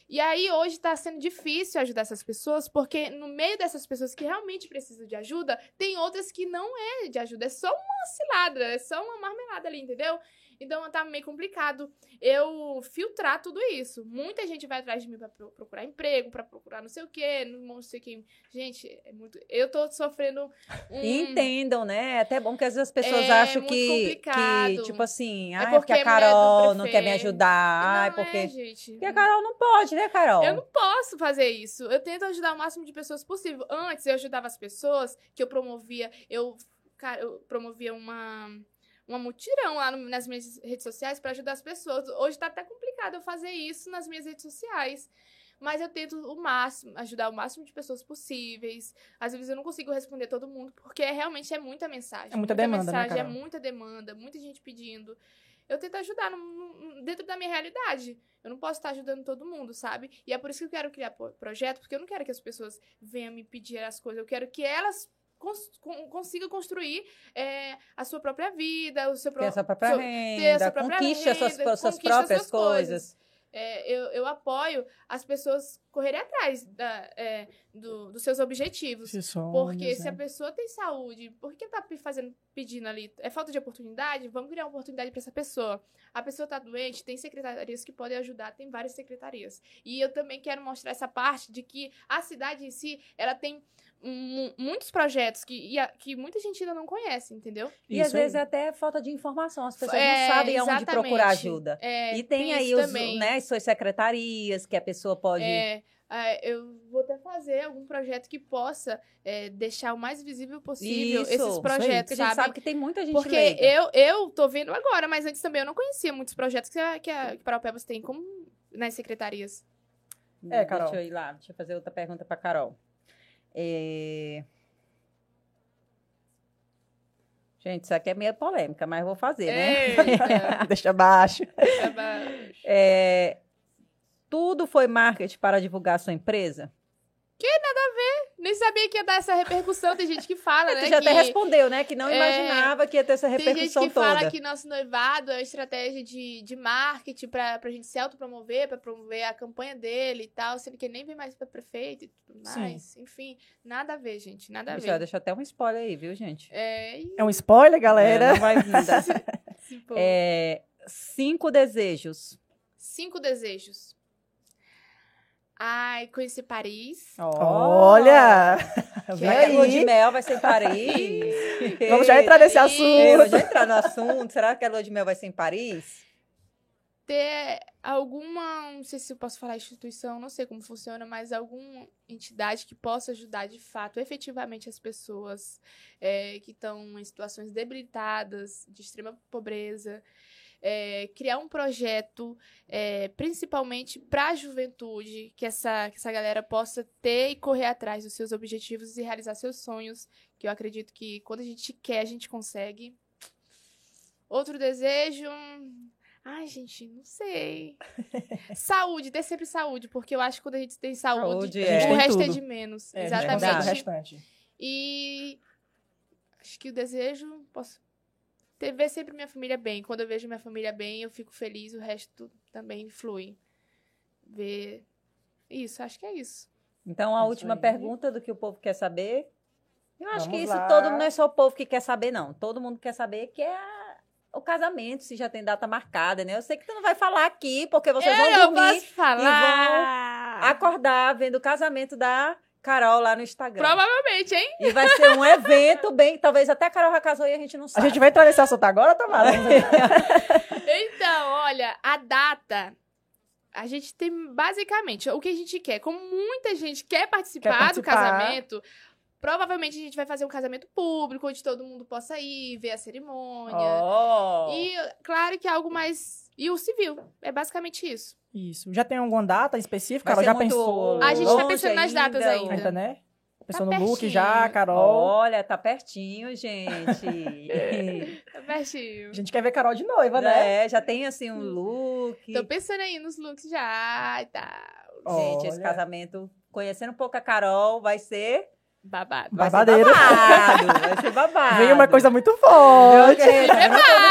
E aí, hoje está sendo difícil ajudar essas pessoas, porque no meio dessas pessoas que realmente precisam de ajuda, tem outras que não é de ajuda, é só uma cilada, é só uma marmelada ali, entendeu? Então tá meio complicado eu filtrar tudo isso. Muita gente vai atrás de mim pra pro- procurar emprego, pra procurar não sei o quê, não sei quem. Gente, é muito. Eu tô sofrendo um. Entendam, né? É até bom que às vezes as pessoas É acham que, complicado. que, tipo assim, É ah, é porque porque a é Carol não quer me ajudar. Ah, é não porque. é, gente. Porque a Carol não pode, né, Carol? Eu não posso fazer isso. Eu tento ajudar o máximo de pessoas possível. Antes eu ajudava as pessoas que eu promovia, eu, cara, eu promovia uma uma mutirão lá no- nas minhas redes sociais para ajudar as pessoas. Hoje tá até complicado eu fazer isso nas minhas redes sociais. Mas eu tento o máximo, ajudar o máximo de pessoas possíveis. Às vezes eu não consigo responder todo mundo, porque é, realmente é muita mensagem. É muita demanda, né, mensagem, é Carol? muita demanda, muita gente pedindo. Eu tento ajudar no- no- dentro da minha realidade. Eu não posso estar ajudando todo mundo, sabe? E é por isso que eu quero criar projeto, porque eu não quero que as pessoas venham me pedir as coisas. Eu quero que elas cons con- consigam construir é, a sua própria vida, o seu Ter próprio. a sua própria seu- renda, a sua própria conquiste as suas, renda, suas próprias as suas coisas. É, eu, eu apoio as pessoas correrem atrás da, é, do- dos seus objetivos. Sonhos, Porque se né? a pessoa tem saúde, por que tá fazendo, pedindo ali? É falta de oportunidade? Vamos criar uma oportunidade para essa pessoa. A pessoa tá doente, tem secretarias que podem ajudar, tem várias secretarias. E eu também quero mostrar essa parte de que a cidade em si, ela tem muitos projetos que, e a- que muita gente ainda não conhece, entendeu? E Isso às vezes aí. é até falta de informação. As pessoas É, não sabem aonde procurar ajuda. É, e tem, aí isso os, também. né, as suas secretarias que a pessoa pode. É, é, eu vou até fazer algum projeto que possa é, deixar o mais visível possível Isso, esses isso aí, projetos, Porque a gente sabe? sabe que tem muita gente Porque leiga. eu, eu tô vendo agora, mas antes também eu não conhecia muitos projetos que a, que a que Paraupebas tem como nas secretarias. É, Carol. Deixa eu ir lá, deixa eu fazer outra pergunta para Carol. É... Gente, isso aqui é meio polêmica, mas vou fazer, né? Deixa baixo. É, Tudo foi marketing para divulgar sua empresa? Nem sabia que ia dar essa repercussão. Tem gente que fala, né? Você já que... até respondeu, né? Que não É, imaginava que ia ter essa Tem gente repercussão que toda. fala que nosso noivado é uma estratégia de, de marketing pra, pra gente se autopromover, pra promover a campanha dele e tal, sendo que ele nem vem mais pra prefeito e tudo Sim. mais. Enfim, nada a ver, gente, nada a ver. deixa até um spoiler aí, viu, gente? É, e É um spoiler, galera. É, não vai vir. tá? É, cinco desejos. Cinco desejos. Ai, conheci Paris. Olha! Que Vem Vai que a lua de aí. mel vai ser em Paris. Vamos já entrar nesse assunto. Vamos já entrar no assunto. Será que a lua de mel vai ser em Paris? ter alguma, não sei se eu posso falar instituição, não sei como funciona, mas alguma entidade que possa ajudar de fato, efetivamente, as pessoas é, que estão em situações debilitadas, de extrema pobreza, é, criar um projeto, é, principalmente para a juventude, que essa, que essa galera possa ter e correr atrás dos seus objetivos e realizar seus sonhos, que eu acredito que quando a gente quer, a gente consegue. Outro desejo. Ai, gente, não sei. saúde, ter sempre saúde, porque eu acho que quando a gente tem saúde, Saúde, é. o resto é de menos. É, a gente consegue o Exatamente. restante. E acho que o desejo, posso ver sempre minha família bem. Quando eu vejo minha família bem, eu fico feliz, o resto também flui. Ver isso, acho que é isso. Então, a Isso última aí. pergunta do que o povo quer saber. Eu acho Vamos que isso lá. todo não é só o povo que quer saber, não. Todo mundo quer saber que é o casamento, se já tem data marcada, né? Eu sei que tu não vai falar aqui, porque vocês vão eu dormir, posso falar. acordar vendo o casamento da Carol lá no Instagram. Provavelmente, hein? E vai ser um evento bem. Talvez até a Carol já casou e a gente não A sabe. gente vai entrar nesse assunto agora, Tamara? Ver. Então, olha, a data. A gente tem basicamente o que a gente quer. Como muita gente quer participar, Quer do participar. casamento, provavelmente a gente vai fazer um casamento público, onde todo mundo possa ir, ver a cerimônia. Oh. E claro que é algo mais. E o civil. É basicamente isso. Isso. Já tem alguma data específica? Ser já muito pensou? A gente tá pensando nas datas ainda. Ainda, né? Pensou Tá no look pertinho. já, Carol. Olha, tá pertinho, gente. Tá pertinho. A gente quer ver Carol de noiva, né? É, já tem assim um look. Tô pensando aí nos looks já e tal. Gente, esse Olha. casamento, conhecendo um pouco a Carol, vai ser. Babado. Vai Babadeiro. ser babado. Vai ser babado. Vem uma coisa muito forte. gente? prepara!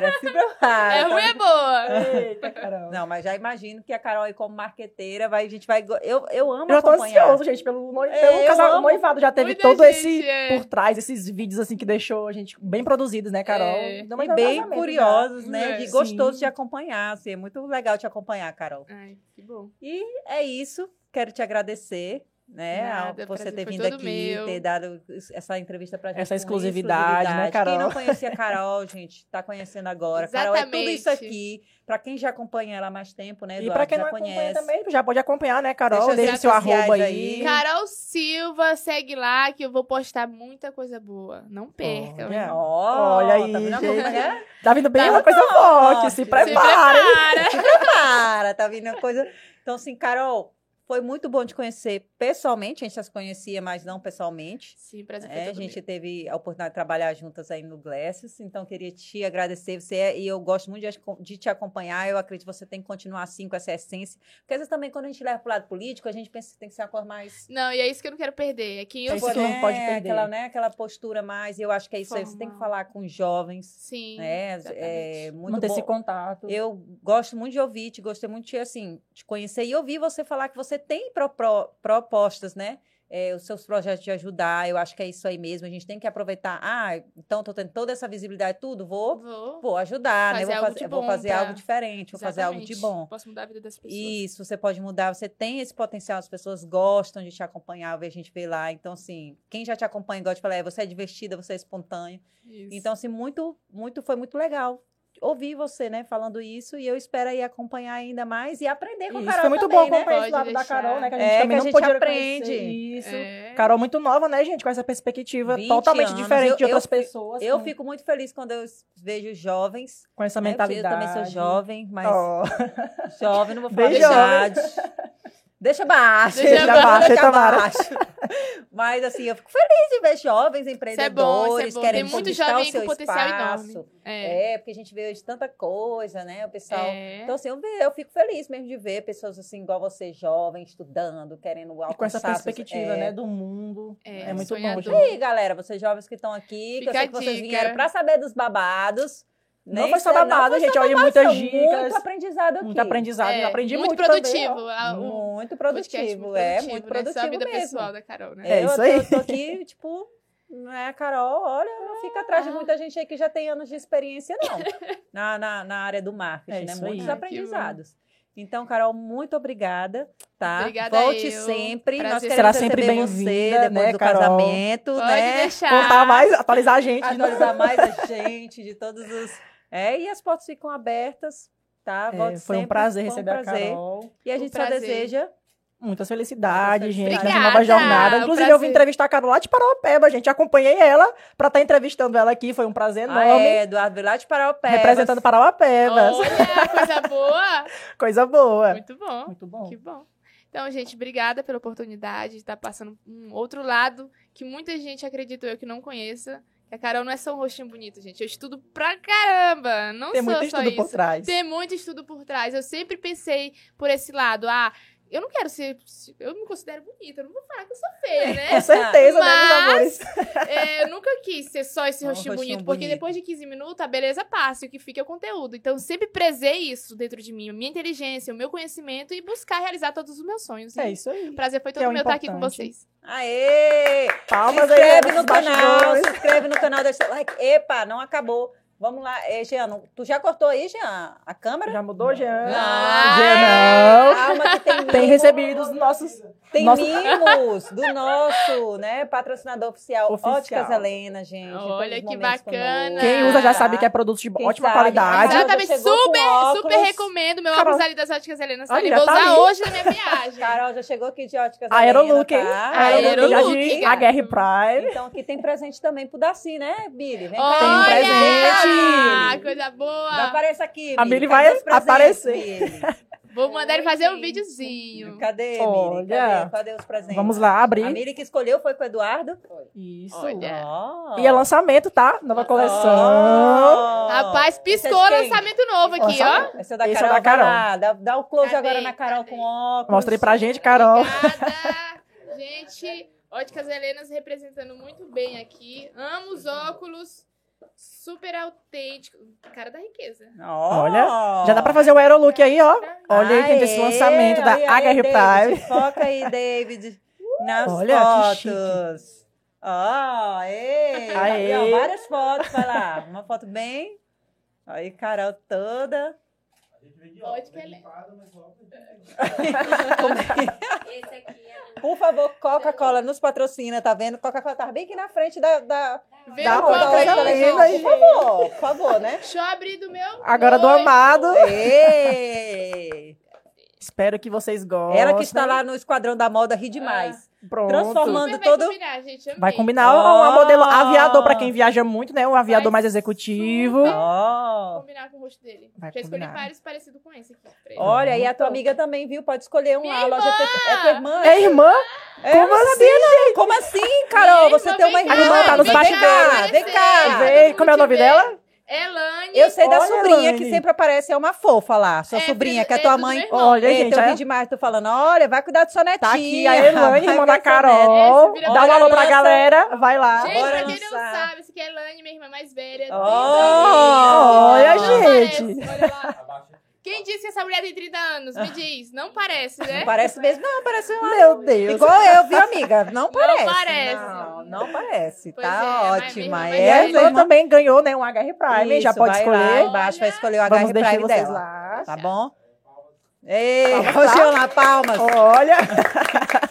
Prepara, se prepara. É ruim, é boa. Eita, Carol. Não, mas já imagino que a Carol aí como marqueteira, vai, a gente vai... Eu, eu amo Eu já tô acompanhar. ansioso, gente, pelo, É, pelo eu casal, amo. noivado. Já teve Muita todo gente, esse é. por trás, esses vídeos assim que deixou a gente bem produzidos, né, Carol? É. E bem casamento curiosos, né? É. Sim. gostoso de acompanhar. Assim, é muito legal te acompanhar, Carol. Ai, que bom. E é isso. Quero te agradecer, né? Nada, você ter vindo aqui, meu. ter dado essa entrevista pra gente. Essa com exclusividade, né, Carol? Quem não conhecia a Carol, gente, tá conhecendo agora. Carol é tudo isso Exatamente. aqui. Pra quem já acompanha ela há mais tempo, né, E Eduardo? pra quem já não acompanha conhece. também, já pode acompanhar, né, Carol? Deixa seu arroba aí. aí. Carol Silva, segue lá que eu vou postar muita coisa boa. Não perca. Olha. Ó, Olha aí, tá vendo gente. é? Tá vindo bem Tá uma coisa forte. forte, se Se Se prepara. prepara. Se prepara, tá vindo uma coisa. Então, assim, Carol, foi muito bom te conhecer pessoalmente. A gente já se conhecia, mas não pessoalmente. Sim, prazer foi É, a gente meu. teve a oportunidade de trabalhar juntas aí no Glasses, então queria te agradecer. Você é- e eu gosto muito de, de te acompanhar. Eu acredito que você tem que continuar assim com essa essência. Porque às vezes também, quando a gente leva pro lado político, a gente pensa que tem que ser uma coisa mais. Não, e é isso que eu não quero perder. É quem É eu isso sou. que não pode perder. Aquela, né, aquela postura mais. E eu acho que é isso aí. Você tem que Formal. falar com jovens. Sim. Né? É muito Manter esse bom. contato. Eu gosto muito de ouvir, te gostei muito de, assim, te conhecer e ouvir você falar que você tem pro- pro- propostas, né? É, os seus projetos de ajudar, eu acho que é isso aí mesmo. A gente tem que aproveitar. Ah, então tô tendo toda essa visibilidade, tudo, vou, Vou. vou ajudar, né? Vou fazer, de vou bom fazer pra- algo diferente, vou fazer algo de Exatamente. bom. Posso mudar a vida das pessoas. Isso, você pode mudar, você tem esse potencial, as pessoas gostam de te acompanhar, ver a gente ver lá. Então, assim, quem já te acompanha, eu te falei, é, você é divertida, você é espontânea. Isso. Então, assim, muito, muito, foi muito legal ouvir você, né, falando isso, e eu espero aí acompanhar ainda mais e aprender com a Isso, Carol foi muito também, bom né? acompanhar esse Pode lado da deixar. Carol, né? Que a gente É, também que a não gente podia aprende. Isso. É. Carol muito nova, né, gente? Com essa perspectiva 20 totalmente anos. diferente Eu- de outras eu- pessoas. Eu com, fico muito feliz quando eu vejo jovens, com essa né, mentalidade. Eu também sou jovem, mas Ó, jovem, não vou falar Bem a verdade. Deixa baixo. Deixa baixo, deixa baixo. Mas, assim, eu fico feliz de ver jovens é empreendedores isso é bom. Querendo muito conquistar o seu espaço. É. É, porque a gente vê hoje tanta coisa, né? O pessoal. É. Então, assim, eu, ve- eu fico feliz mesmo de ver pessoas assim, igual você, jovem, estudando, querendo alcançar. e com essa seus- perspectiva, é. né, do mundo. É, É, muito sonhador. bom, E aí, galera, vocês jovens que estão aqui, que Fica eu sei a que vocês dica. vieram pra saber dos babados. Não Nem foi só não babado, gente. Olha, muitas dicas. Muito aprendizado aqui. Muito aprendizado. É, eu aprendi muito, muito, produtivo. a- Muito produtivo, é, muito né? Só a produtivo vida mesmo. pessoal da Carol, né? É eu, isso tô- aí. Eu tô aqui, tipo, né, Carol, olha, não fica atrás de Ah. muita gente aí que já tem anos de experiência, não. na, na, na área do marketing, É né? isso aí. Muitos que aprendizados. Então, Carol, muito obrigada, tá? Obrigada Volte eu. sempre. Prazer. Nós Será sempre bem-vinda, você depois né, do Carol? casamento, Pode né? deixar. Contar mais, atualizar a gente. novo. Atualizar mais a gente de todos os... É, e as portas ficam abertas, tá? É, foi um prazer foi um receber prazer. a Carol. E a Um gente só prazer. deseja... Muitas felicidades, gente, nessa felicidades. nova jornada. Obrigada, Inclusive, eu vim entrevistar a Carol lá de Paraupeba, gente. Acompanhei ela pra estar entrevistando ela aqui. Foi um prazer Ah, enorme. é, Eduardo Vilar de Paraupebas. Representando Parauapebas. Olha, coisa boa. Coisa boa. Muito bom. Muito bom. Que bom. Então, gente, obrigada pela oportunidade de estar passando um outro lado que muita gente acredita eu que não conheça. A Carol não é só um rostinho bonito, gente. Eu estudo pra caramba. Não Tem sou muito só estudo isso. por trás. Tem muito estudo por trás. Eu sempre pensei por esse lado. Ah, eu não quero ser. Eu me considero bonita. Eu não vou falar que eu sou feia, né? Com certeza, né, meus Mas- amores? É, eu nunca quis ser só esse Um rostinho, rostinho bonito, porque bonito. depois de 15 minutos a beleza passa e o que fica é o conteúdo. Então, eu sempre prezei isso dentro de mim, a minha inteligência, o meu conhecimento e buscar realizar todos os meus sonhos. É isso aí. O prazer foi todo é o meu estar aqui com vocês. Aê! Se Palmas aí, inscreve nesses no canal, bastidores. se inscreve no canal, deixa seu like. Epa, não acabou. Vamos lá. É, Jean, não- tu já cortou aí, Jean, a câmera? Já mudou, Jean? Ah, Jean, não. Calma que tem, Tem recebido os nossos... tem nosso- mimos do nosso, né, patrocinador oficial, Oficial. Óticas Helena, gente. Olha que bacana. conosco. Quem usa já sabe que é produto de Quem ótima sabe. qualidade. Exatamente, super, super recomendo. Meu Carol. óculos ali das óticas Helena Olha, Vou tá usar ali. hoje na minha viagem. Carol já chegou aqui de Óticas Aerolook, hein? Helena, tá? Aerolook. Gato. HR Prime. Então aqui tem presente também pro Daci, né, Billy? Vem Olha! cá. um presente. Ah, coisa Não boa. apareça aqui, A Billy. Vai aparecer. Vou mandar ele fazer um Oi, videozinho. Cadê, Olha. Miri? Cadê? Cadê os presentes? Vamos lá, A abrir. Miri que escolheu foi com o Eduardo? Isso. Olha. Ó. E é lançamento, tá? Nova coleção. Ó. Rapaz, é piscou quem? lançamento novo aqui, ó. Lançamento. Esse é da Esse é Carol. da Carol. lá, Dá, dá o close Cadê? agora na Carol Cadê? com óculos. Mostra aí pra gente, Carol. Obrigada. Gente, Óticas Helenas representando muito bem aqui. Amo os óculos. Super autêntico. Cara da riqueza. Olha, Já dá pra fazer o Aerolook aí, ó. Olha aí, gente, esse Aê, lançamento da HR David. Prime. Foca aí, David, nas Olha, fotos. Ó. Aê. Aí, ó, várias fotos, vai lá. Uma foto bem... Aí, Carol toda. Ótica Helena. Esse aqui é Por favor, Coca-Cola nos patrocina, tá vendo? Coca-Cola tá bem aqui na frente da... da... Coisa aí, linda, gente. Por favor, por favor, né? Deixa eu abrir do meu. Agora do amado. Ê! Espero que vocês gostem. Ela que está lá no Esquadrão da Moda ri demais. Pronto. transformando- Super vai todo- combinar, gente. amei. Vai combinar Ó. um modelo aviador pra quem viaja muito, né? Um aviador Vai mais executivo. Ó. combinar com o rosto dele. Vai Já escolhi combinar. vários parecidos com esse aqui. pra ele. Olha, e a tua amiga também, viu? Pode escolher um Minha lá. a loja irmã! fechada. É tua irmã? É irmã? É, Como assim, sabia, não. Como assim, Carol? Minha Você irmã tem uma irmã. cá, irmã tá nos bastidores. vem cá. Vem, como é o nome dela? Elane. Eu sei da Olha, sobrinha Elaine. que sempre aparece, é uma fofa lá. Sua É, sobrinha, filho- que é é tua mãe. Olha, Eita, gente, eu é- demais, tô falando. Olha, vai cuidar do sua netinha. Tá aqui a Elaine, Vai irmã da. Carol. Vira Dá um alô pra galera. Vai lá. Gente, Bora pra quem não sabe, essa aqui é a Elane, minha irmã mais velha. Oh, olha, gente. olha lá. Quem disse que essa mulher tem 30 anos? Me diz. Não parece, né? Não parece mesmo? Não, parece uma... Meu Deus. Igual eu, viu, amiga? Não parece. parece. Não, não parece. Pois tá é, ótima. É, Essa a irmã irmã também ganhou, né? Um HR Prime. já Isso, pode vai escolher. Lá embaixo vai escolher o Vamos HR Prime vocês dela. lá. Tá bom? Ei, Palmas, hoje tá? palmas. Olha.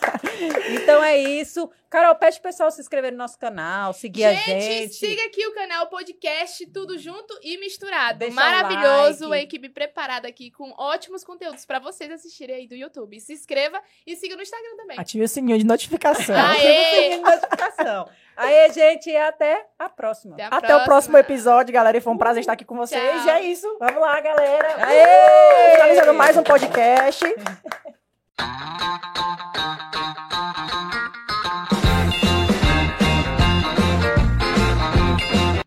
Então é isso. Carol, pede pro pessoal se inscrever no nosso canal, seguir a Gente, gente. siga aqui o canal podcast Tudo Junto e Misturado. Deixa Maravilhoso, like. a equipe preparada aqui com ótimos conteúdos pra vocês assistirem aí do YouTube. Se inscreva e siga no Instagram também. Ative o sininho de notificação. Aê! Ativa o sininho de notificação. Aê, gente, e até a próxima. Até, a Até o próximo episódio, galera. E foi um prazer estar aqui com vocês. Tchau. E é isso. Vamos lá, galera. Aê! Finalizando mais um podcast. Thank you.